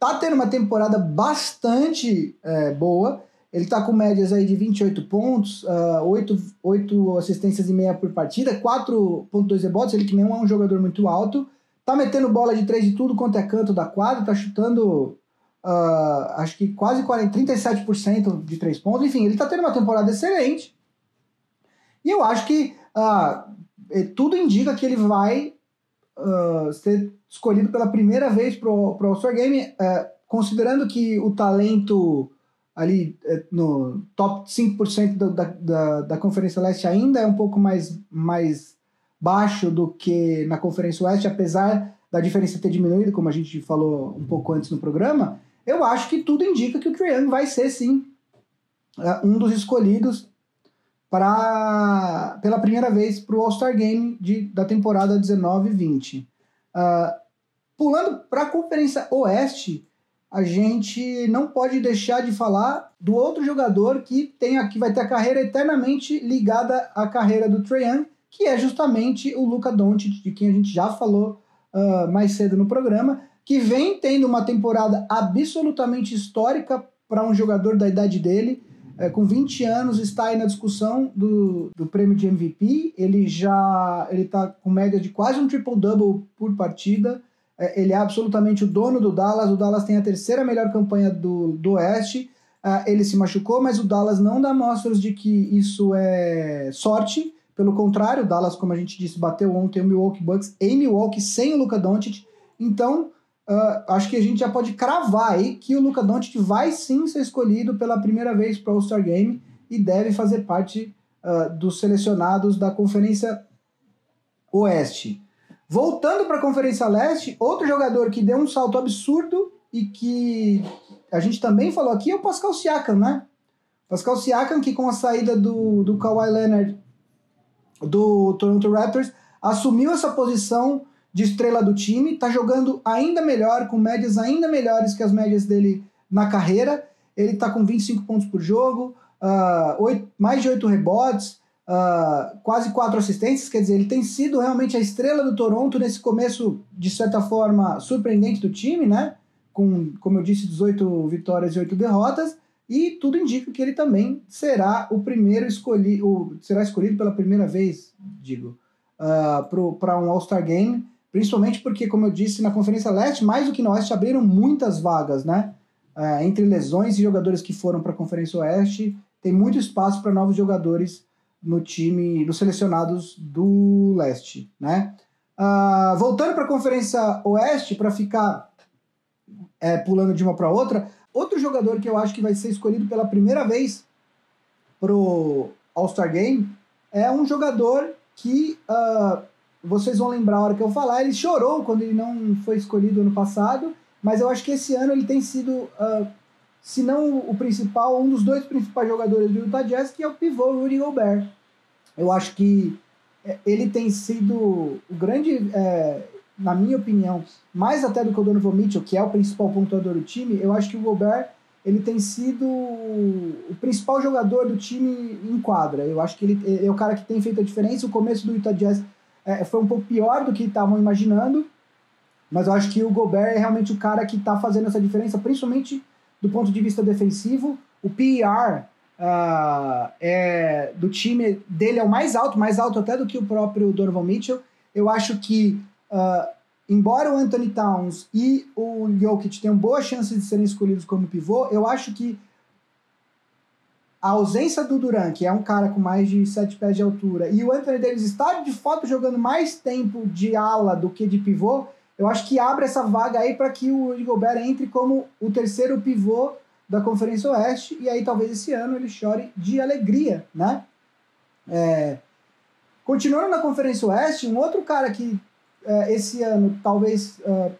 tá tendo uma temporada bastante é, boa. Ele está com médias aí de 28 pontos, uh, 8, 8 assistências e meia por partida, 4.2 rebotes, ele que não é um jogador muito alto. Tá metendo bola de três de tudo quanto é canto da quadra, tá chutando uh, acho que quase 40, 37% de três pontos. Enfim, ele tá tendo uma temporada excelente. E eu acho que uh, tudo indica que ele vai uh, ser escolhido pela primeira vez para o All-Star Game, uh, considerando que o talento ali uh, no top 5% da, da, da Conferência Leste ainda é um pouco mais, mais baixo do que na Conferência Oeste, apesar da diferença ter diminuído, como a gente falou um pouco antes no programa, eu acho que tudo indica que o Trae Young vai ser sim uh, um dos escolhidos para pela primeira vez para o All-Star Game de, da temporada 19-20. Uh, ah, pulando para a Conferência Oeste, a gente não pode deixar de falar do outro jogador que tem aqui vai ter a carreira eternamente ligada à carreira do Trae Young, que é justamente o Luca Doncic, de quem a gente já falou uh, mais cedo no programa, que vem tendo uma temporada absolutamente histórica para um jogador da idade dele é, com 20 anos, está aí na discussão do, do prêmio de MVP. Ele já ele está com média de quase um triple-double por partida. É, ele é absolutamente o dono do Dallas. O Dallas tem a terceira melhor campanha do, do Oeste. É, ele se machucou, mas o Dallas não dá mostras de que isso é sorte. Pelo contrário, o Dallas, como a gente disse, bateu ontem o Milwaukee Bucks em Milwaukee sem o Luka Doncic. Então, Uh, acho que a gente já pode cravar aí que o Luca Doncic vai sim ser escolhido pela primeira vez para o All-Star Game e deve fazer parte uh, dos selecionados da Conferência Oeste. Voltando para a Conferência Leste, outro jogador que deu um salto absurdo e que a gente também falou aqui é o Pascal Siakam, né? Pascal Siakam, que com a saída do, do Kawhi Leonard do Toronto Raptors, assumiu essa posição de estrela do time, está jogando ainda melhor, com médias ainda melhores que as médias dele na carreira. Ele está com 25 pontos por jogo, uh, 8, mais de 8 rebotes, uh, quase 4 assistências. Quer dizer, ele tem sido realmente a estrela do Toronto nesse começo, de certa forma, surpreendente do time, né? Com, como eu disse, 18 vitórias e 8 derrotas. E tudo indica que ele também será o primeiro escolhido, será escolhido pela primeira vez, digo, uh, para um All-Star Game Principalmente porque, como eu disse, na Conferência Leste, mais do que no Oeste, abriram muitas vagas, né? É, entre lesões e jogadores que foram para a Conferência Oeste, tem muito espaço para novos jogadores no time, nos selecionados do Leste, né? Uh, voltando para a Conferência Oeste, para ficar é, pulando de uma para outra, outro jogador que eu acho que vai ser escolhido pela primeira vez pro All-Star Game é um jogador que uh, vocês vão lembrar a hora que eu falar, ele chorou quando ele não foi escolhido ano passado, mas eu acho que esse ano ele tem sido, uh, se não o principal, um dos dois principais jogadores do Utah Jazz, que é o pivô Rudy Gobert. Eu acho que é, ele tem sido o grande, é, na minha opinião, mais até do que o Donovan Mitchell, que é o principal pontuador do time, eu acho que o Gobert ele tem sido o principal jogador do time em quadra. Eu acho que ele é o cara que tem feito a diferença. O começo do Utah Jazz é, foi um pouco pior do que estavam imaginando, mas eu acho que o Gobert é realmente o cara que está fazendo essa diferença, principalmente do ponto de vista defensivo. O PER uh, é, do time dele é o mais alto, mais alto até do que o próprio Donovan Mitchell. Eu acho que, uh, embora o Anthony Towns e o Jokic tenham boas chances de serem escolhidos como pivô, eu acho que a ausência do Duran, que é um cara com mais de 7 pés de altura, e o Anthony Davis está de fato jogando mais tempo de ala do que de pivô, eu acho que abre essa vaga aí para que o Rudy Gobert entre como o terceiro pivô da Conferência Oeste, e aí talvez esse ano ele chore de alegria, né? É... Continuando na Conferência Oeste, um outro cara que esse ano talvez uh,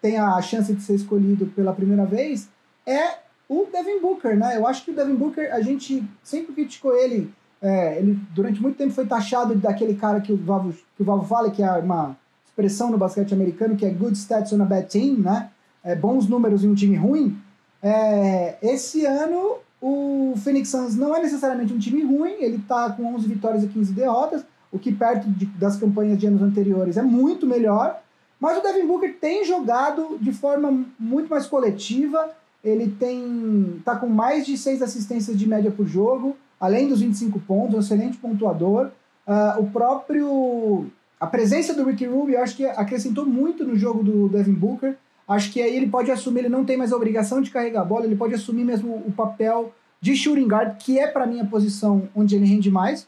tenha a chance de ser escolhido pela primeira vez é o Devin Booker, né? Eu acho que o Devin Booker, a gente sempre criticou ele, é, ele durante muito tempo foi taxado daquele cara que o Vavo, que o Vavo fala, que é uma expressão no basquete americano, que é good stats on a bad team, né? É, bons números em um time ruim. É, esse ano, o Phoenix Suns não é necessariamente um time ruim, ele está com 11 vitórias e 15 derrotas, o que perto de, das campanhas de anos anteriores é muito melhor, mas o Devin Booker tem jogado de forma muito mais coletiva, ele tem tá com mais de seis assistências de média por jogo, além dos 25 pontos, um excelente pontuador. Uh, o próprio a presença do Ricky Rubio, acho que acrescentou muito no jogo do Devin Booker. Acho que aí ele pode assumir, ele não tem mais a obrigação de carregar a bola, ele pode assumir mesmo o papel de shooting guard, que é para mim a posição onde ele rende mais,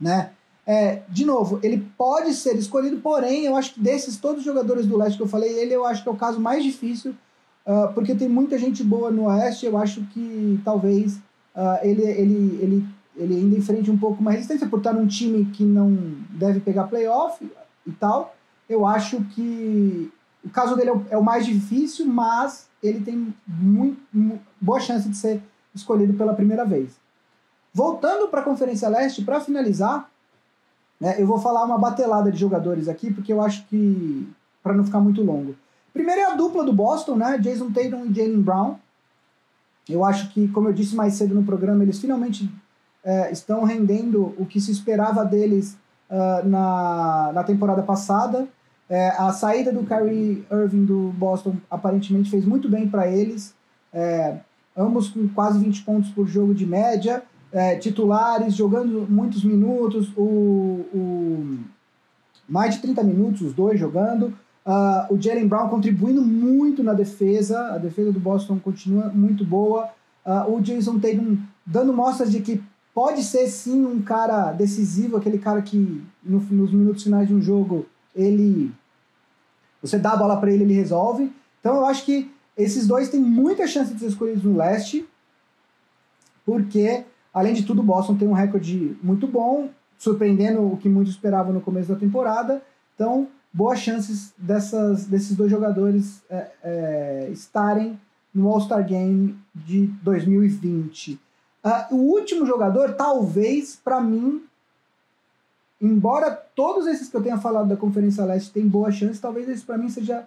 né? É, de novo, ele pode ser escolhido, porém, eu acho que desses todos os jogadores do leste que eu falei, ele eu acho que é o caso mais difícil uh, porque tem muita gente boa no Oeste, eu acho que talvez uh, ele, ele, ele, ele ainda enfrente um pouco uma resistência por estar num time que não deve pegar playoff e tal. Eu acho que o caso dele é o, é o mais difícil, mas ele tem muito, muito, boa chance de ser escolhido pela primeira vez. Voltando para a Conferência Leste, para finalizar, né, eu vou falar uma batelada de jogadores aqui, porque eu acho que, para não ficar muito longo. Primeiro é a dupla do Boston, né? Jason Tatum e Jalen Brown. Eu acho que, como eu disse mais cedo no programa, eles finalmente é, estão rendendo o que se esperava deles uh, na, na temporada passada. É, a saída do Kyrie Irving do Boston aparentemente fez muito bem para eles. É, ambos com quase 20 pontos por jogo de média. É, titulares, jogando muitos minutos, o, o, mais de 30 minutos, os dois jogando. Uh, o Jalen Brown contribuindo muito na defesa, a defesa do Boston continua muito boa. Uh, o Jason Tatum dando mostras de que pode ser sim um cara decisivo, aquele cara que no, nos minutos finais de um jogo ele você dá a bola para ele, ele resolve. Então eu acho que esses dois têm muita chance de ser escolhidos no leste, porque além de tudo o Boston tem um recorde muito bom, surpreendendo o que muitos esperavam no começo da temporada. Então boas chances dessas, desses dois jogadores é, é, estarem no All-Star Game de 2020. Uh, ah, o último jogador, talvez, para mim, embora todos esses que eu tenha falado da Conferência Leste tenham boa chance, talvez esse para mim seja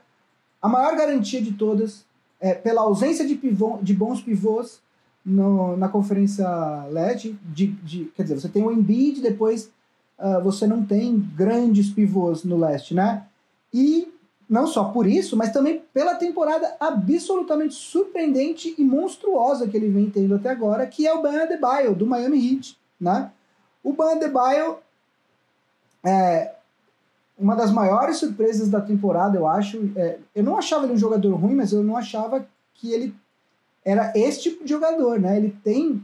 a maior garantia de todas, é, pela ausência de, pivô, de bons pivôs no, na Conferência Leste. De, de, quer dizer, você tem o Embiid, depois uh, você não tem grandes pivôs no leste, né? E não só por isso, mas também pela temporada absolutamente surpreendente e monstruosa que ele vem tendo até agora, que é o Ban Adebayo, do Miami Heat, né? O Ban Adebayo é uma das maiores surpresas da temporada, eu acho. É, eu não achava ele um jogador ruim, mas eu não achava que ele era esse tipo de jogador, né? Ele tem...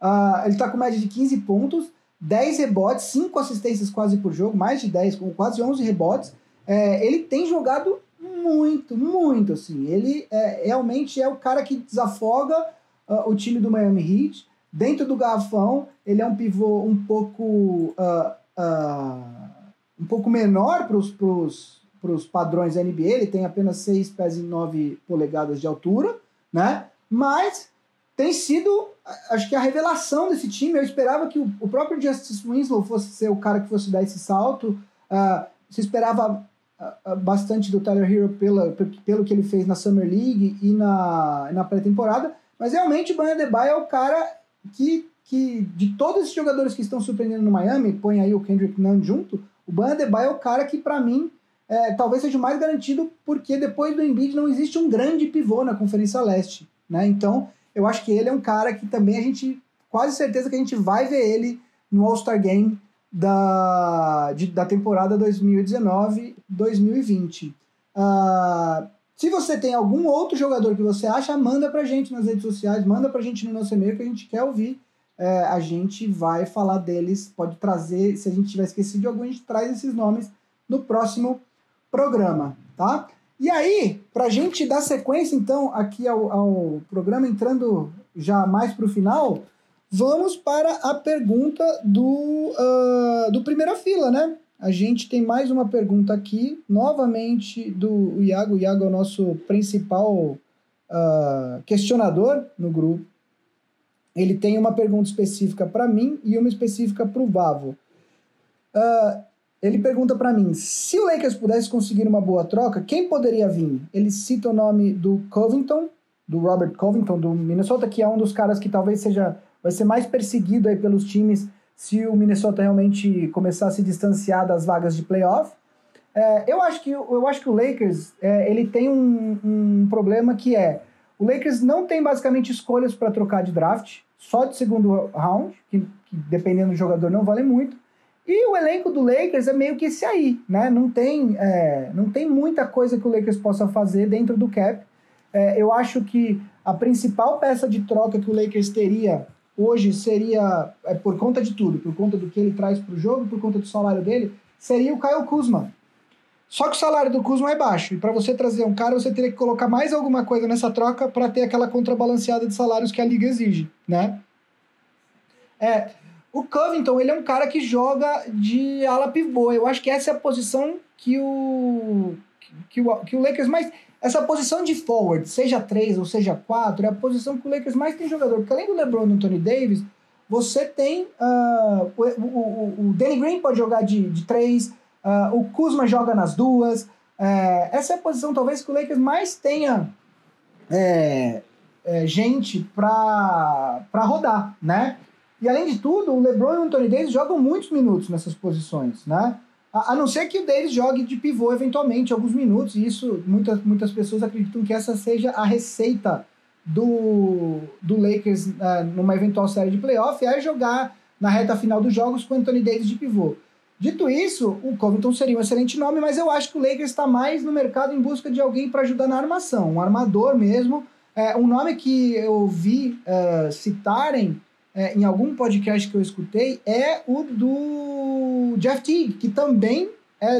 Uh, ele tá com média de 15 pontos, 10 rebotes, 5 assistências quase por jogo, mais de 10, com quase 11 rebotes. É, ele tem jogado muito, muito, assim. Ele é, realmente é o cara que desafoga uh, o time do Miami Heat. Dentro do garrafão, ele é um pivô um pouco, uh, uh, um pouco menor para os padrões NBA. Ele tem apenas 6 pés e 9 polegadas de altura, né? Mas tem sido, acho que a revelação desse time. Eu esperava que o, próprio Justice Winslow fosse ser o cara que fosse dar esse salto. Uh, se esperava uh, bastante do Tyler Hero pela, pelo que ele fez na Summer League e na, na pré-temporada, mas realmente o Banha Debye é o cara que, que, de todos esses jogadores que estão surpreendendo no Miami, põe aí o Kendrick Nunn junto, o Banha Debye é o cara que, para mim, é, talvez seja o mais garantido, porque depois do Embiid não existe um grande pivô na Conferência Leste. Né? Então, eu acho que ele é um cara que também a gente, quase certeza que a gente vai ver ele no All-Star Game da, de, da temporada 2019-2020. Uh, se você tem algum outro jogador que você acha, manda pra gente nas redes sociais, manda pra gente no nosso e-mail que a gente quer ouvir. É, a gente vai falar deles, pode trazer, se a gente tiver esquecido de algum, a gente traz esses nomes no próximo programa, tá? E aí, para a gente dar sequência, então, aqui ao, ao programa, entrando já mais para o final, vamos para a pergunta do, uh, do Primeira Fila, né? a gente tem mais uma pergunta aqui, novamente do Iago. O Iago é o nosso principal uh, questionador no grupo. Ele tem uma pergunta específica para mim e uma específica para o Vavo. Uh, ele pergunta para mim: se o Lakers pudesse conseguir uma boa troca, quem poderia vir? Ele cita o nome do Covington, do Robert Covington, do Minnesota, que é um dos caras que talvez seja vai ser mais perseguido aí pelos times se o Minnesota realmente começar a se distanciar das vagas de playoff. É, eu, acho que, eu acho que o Lakers é, ele tem um, um problema que é o Lakers não tem basicamente escolhas para trocar de draft, só de segundo round, que, que dependendo do jogador não vale muito. E o elenco do Lakers é meio que esse aí, né? Não tem, é, não tem muita coisa que o Lakers possa fazer dentro do cap. É, eu acho que a principal peça de troca que o Lakers teria hoje seria, é, por conta de tudo, por conta do que ele traz para o jogo, por conta do salário dele, seria o Kyle Kuzma. Só que o salário do Kuzma é baixo, e para você trazer um cara, você teria que colocar mais alguma coisa nessa troca para ter aquela contrabalanceada de salários que a liga exige, né? É, o Covington, ele é um cara que joga de ala pivô. Eu acho que essa é a posição que o que o, que o Lakers mais essa posição de forward, seja 3 ou seja 4, é a posição que o Lakers mais tem jogador. Porque além do LeBron e do Anthony Davis, você tem. Uh, o, o, o Danny Green pode jogar de, de 3, uh, ah, o Kuzma joga nas duas. Uh, essa é a posição, talvez, que o Lakers mais tenha é, é, gente para rodar, né? E além de tudo, o LeBron e o Anthony Davis jogam muitos minutos nessas posições, né? A, não ser que o Davis jogue de pivô eventualmente alguns minutos, e isso muitas, muitas pessoas acreditam que essa seja a receita do, do Lakers uh, numa eventual série de playoff, é jogar na reta final dos jogos com o Anthony Davis de pivô. Dito isso, o Covington seria um excelente nome, mas eu acho que o Lakers está mais no mercado em busca de alguém para ajudar na armação, um armador mesmo. É, um nome que eu vi uh, citarem é, em algum podcast que eu escutei é o do Jeff Teague, que também é,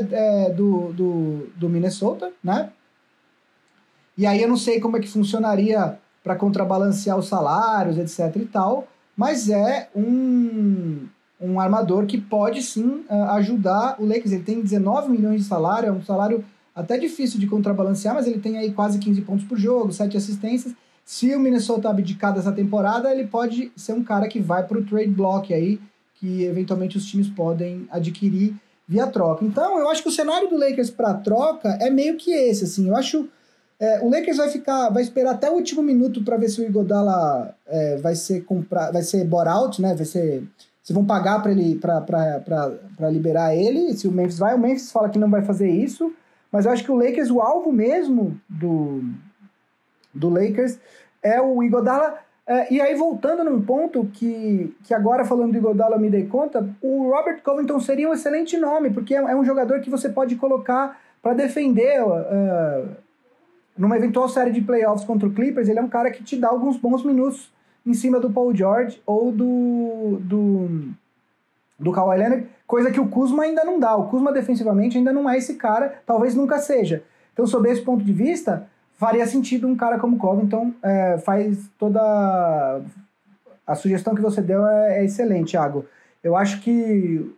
é do, do, do, Minnesota, né? E aí eu não sei como é que funcionaria para contrabalancear os salários, etc e tal, mas é um, um armador que pode sim é, ajudar o Lakers. Ele tem 19 milhões de salário, é um salário até difícil de contrabalancear, mas ele tem aí quase 15 pontos por jogo, 7 assistências se o Minnesota abdicar dessa temporada, ele pode ser um cara que vai para o trade block aí, que eventualmente os times podem adquirir via troca. Então, eu acho que o cenário do Lakers para troca é meio que esse, assim. Eu acho é, o Lakers vai ficar, vai esperar até o último minuto para ver se o Igodala é, vai ser comprar, vai ser bought out, né? Vai ser se vão pagar para ele para liberar ele, se o Memphis vai, o Memphis fala que não vai fazer isso, mas eu acho que o Lakers o alvo mesmo do do Lakers é o Igodala. É, e aí, voltando num ponto que, que agora falando do Igodala me dei conta, o Robert Covington seria um excelente nome, porque é, é um jogador que você pode colocar para defender uh, numa eventual série de playoffs contra o Clippers. Ele é um cara que te dá alguns bons minutos em cima do Paul George ou do, do, do Kawhi Leonard, coisa que o Kuzma ainda não dá. O Kuzma defensivamente ainda não é esse cara, talvez nunca seja. Então, sob esse ponto de vista, faria sentido um cara como Covington. É, faz toda. A sugestão que você deu é, é excelente, Thiago. Eu acho que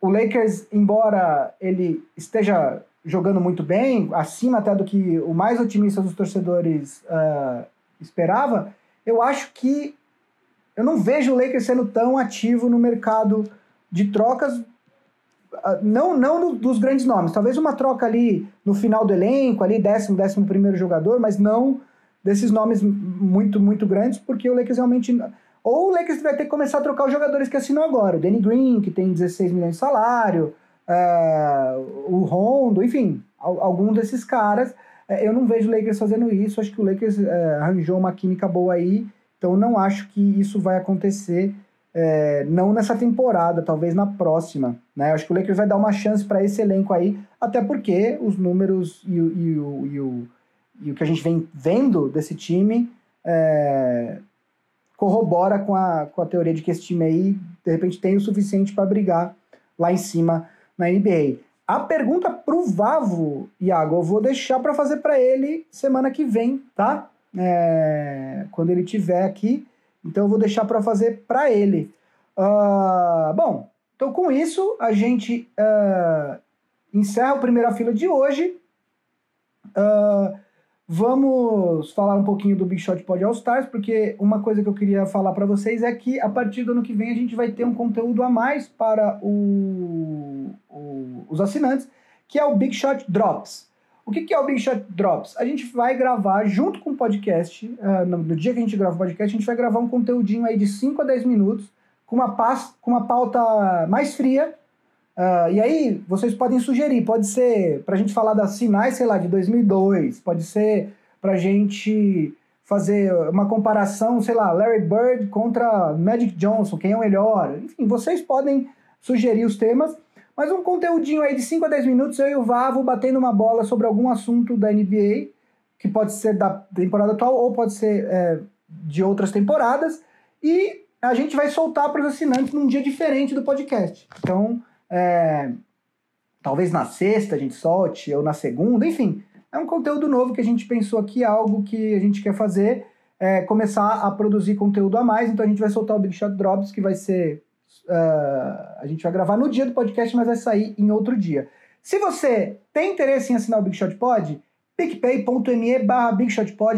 o Lakers, embora ele esteja jogando muito bem, acima até do que o mais otimista dos torcedores uh, esperava, eu acho que eu não vejo o Lakers sendo tão ativo no mercado de trocas não, não dos grandes nomes, talvez uma troca ali no final do elenco, ali décimo, décimo primeiro jogador, mas não desses nomes muito, muito grandes, porque o Lakers realmente. Ou o Lakers vai ter que começar a trocar os jogadores que assinam agora. O Danny Green, que tem 16 milhões de salário, uh, o Rondo, enfim, algum desses caras. Uh, eu não vejo o Lakers fazendo isso, acho que o Lakers uh, arranjou uma química boa aí, então não acho que isso vai acontecer é, não nessa temporada, talvez na próxima. Né? Acho que o Lakers vai dar uma chance para esse elenco aí, até porque os números e, o, e, o, e, o, e o que a gente vem vendo desse time é, corrobora com a, com a teoria de que esse time aí, de repente, tem o suficiente para brigar lá em cima na NBA. A pergunta pro Vavo, Iago, eu vou deixar para fazer para ele semana que vem, tá? É, quando ele tiver aqui. Então eu vou deixar para fazer para ele. Uh, bom, Então, com isso, a gente uh, encerra a primeira fila de hoje. Uh, vamos falar um pouquinho do Big Shot Pod All Stars, porque uma coisa que eu queria falar para vocês é que a partir do ano que vem a gente vai ter um conteúdo a mais para o, o, os assinantes, que é o Big Shot Drops. O que, que é o Big Shot Drops? A gente vai gravar junto com o podcast, uh, no, dia que a gente grava o podcast, a gente vai gravar um conteúdinho aí de 5 a 10 minutos, com uma, pas, com uma pauta mais fria. Uh, e aí, vocês podem sugerir, pode ser para a gente falar das finais, sei lá, de 2002, pode ser para a gente fazer uma comparação, sei lá, Larry Bird contra Magic Johnson, quem é o melhor. Enfim, vocês podem sugerir os temas, mas um conteúdinho aí de 5 a 10 minutos, eu e o Vavo batendo uma bola sobre algum assunto da NBA, que pode ser da temporada atual ou pode ser é, de outras temporadas, e a gente vai soltar para os assinantes num dia diferente do podcast. Então, é, talvez na sexta a gente solte, ou na segunda, enfim. É um conteúdo novo que a gente pensou aqui, algo que a gente quer fazer, é começar a produzir conteúdo a mais. Então a gente vai soltar o Big Shot Drops, que vai ser. Uh, a gente vai gravar no dia do podcast, mas vai sair em outro dia. Se você tem interesse em assinar o Big Shot Pod, picpay.me barra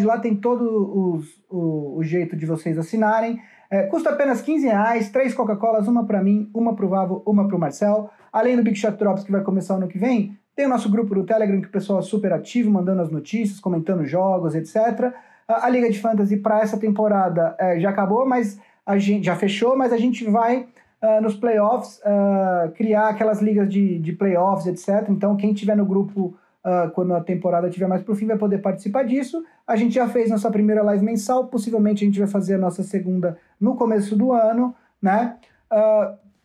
lá tem todo os, o, o jeito de vocês assinarem. É, custa apenas 15 reais, três Coca-Colas, uma para mim, uma para o Vavo, uma para o Marcel. Além do Big Shot Drops que vai começar ano que vem, tem o nosso grupo do Telegram que o pessoal é super ativo, mandando as notícias, comentando jogos, etc. A, a Liga de Fantasy para essa temporada é, já acabou, mas a gente já fechou, mas a gente vai uh, nos playoffs uh, criar aquelas ligas de, de playoffs, etc. Então quem tiver no grupo uh, quando a temporada estiver mais pro fim, vai poder participar disso. A gente já fez nossa primeira live mensal, possivelmente a gente vai fazer a nossa segunda no começo do ano, né?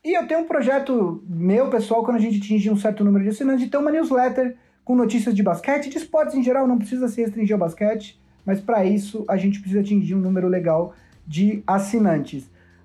E eu tenho um projeto meu, pessoal, quando a gente atingir um certo número de assinantes, de ter uma newsletter com notícias de basquete, de esportes em geral, não precisa se restringir ao basquete, mas para isso a gente precisa atingir um número legal de assinantes.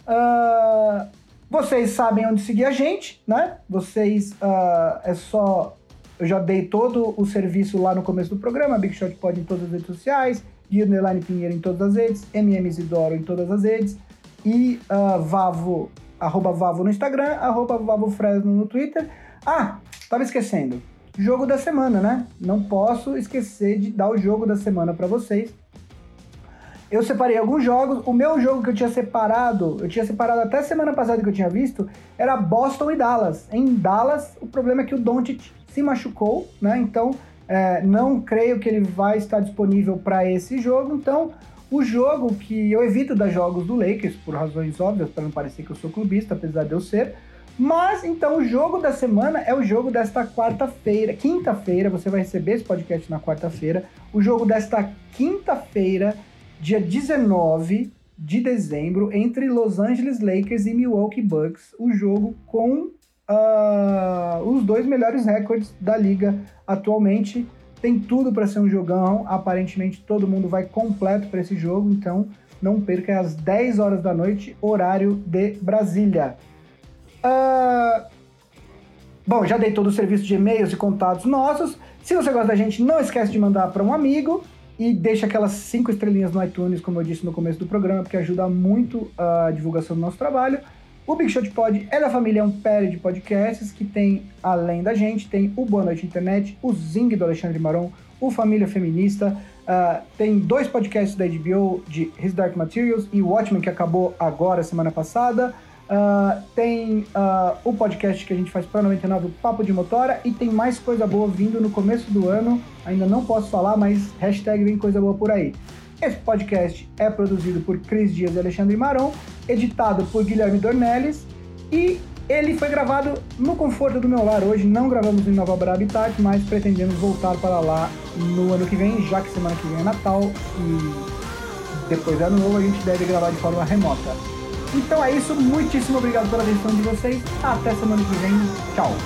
Uh, vocês sabem onde seguir a gente, né? Vocês uh, é só eu já dei todo o serviço lá no começo do programa, Big Shot Pod em todas as redes sociais, Guia Underline Pinheiro em todas as redes, MM Isidoro em todas as redes, e uh, Vavo, arroba Vavo no Instagram, arroba Vavo Fresno no Twitter. Ah, tava esquecendo. Jogo da semana, né? Não posso esquecer de dar o jogo da semana para vocês. Eu separei alguns jogos. O meu jogo que eu tinha separado, eu tinha separado até semana passada que eu tinha visto, era Boston e Dallas. Em Dallas, o problema é que o Doncic se machucou, né? Então é, não creio que ele vai estar disponível para esse jogo. Então, o jogo que eu evito dar jogos do Lakers, por razões óbvias, para não parecer que eu sou clubista, apesar de eu ser. Mas então o jogo da semana é o jogo desta quarta-feira. Quinta-feira, você vai receber esse podcast na quarta-feira. O jogo desta quinta-feira, dia 19 de dezembro, entre Los Angeles Lakers e Milwaukee Bucks. O jogo com uh, os dois melhores recordes da liga atualmente. Tem tudo para ser um jogão. Aparentemente todo mundo vai completo para esse jogo, então não perca às 10 horas da noite, horário de Brasília. Uh, bom, já dei todo o serviço de e-mails e contatos nossos. Se você gosta da gente, não esquece de mandar para um amigo e deixa aquelas cinco estrelinhas no iTunes, como eu disse no começo do programa, porque ajuda muito a divulgação do nosso trabalho. O Big Shot Pod é da família Ampere de podcasts que tem, além da gente, tem o Boa Noite Internet, o Zing do Alexandre Maron, o Família Feminista, uh, tem dois podcasts da HBO de His Dark Materials e Watchmen, que acabou agora, semana passada. Uh, tem uh, o podcast que a gente faz para 99, o Papo de Motora, e tem mais coisa boa vindo no começo do ano. Ainda não posso falar, mas hashtag vem coisa boa por aí. Esse podcast é produzido por Cris Dias e Alexandre Maron, editado por Guilherme Dornelles e ele foi gravado no conforto do meu lar. Hoje não gravamos em Nova Bra Habitat, mas pretendemos voltar para lá no ano que vem, já que semana que vem é Natal e depois é ano novo a gente deve gravar de forma remota. Então é isso, muitíssimo obrigado pela atenção de vocês. Até semana que vem. Tchau.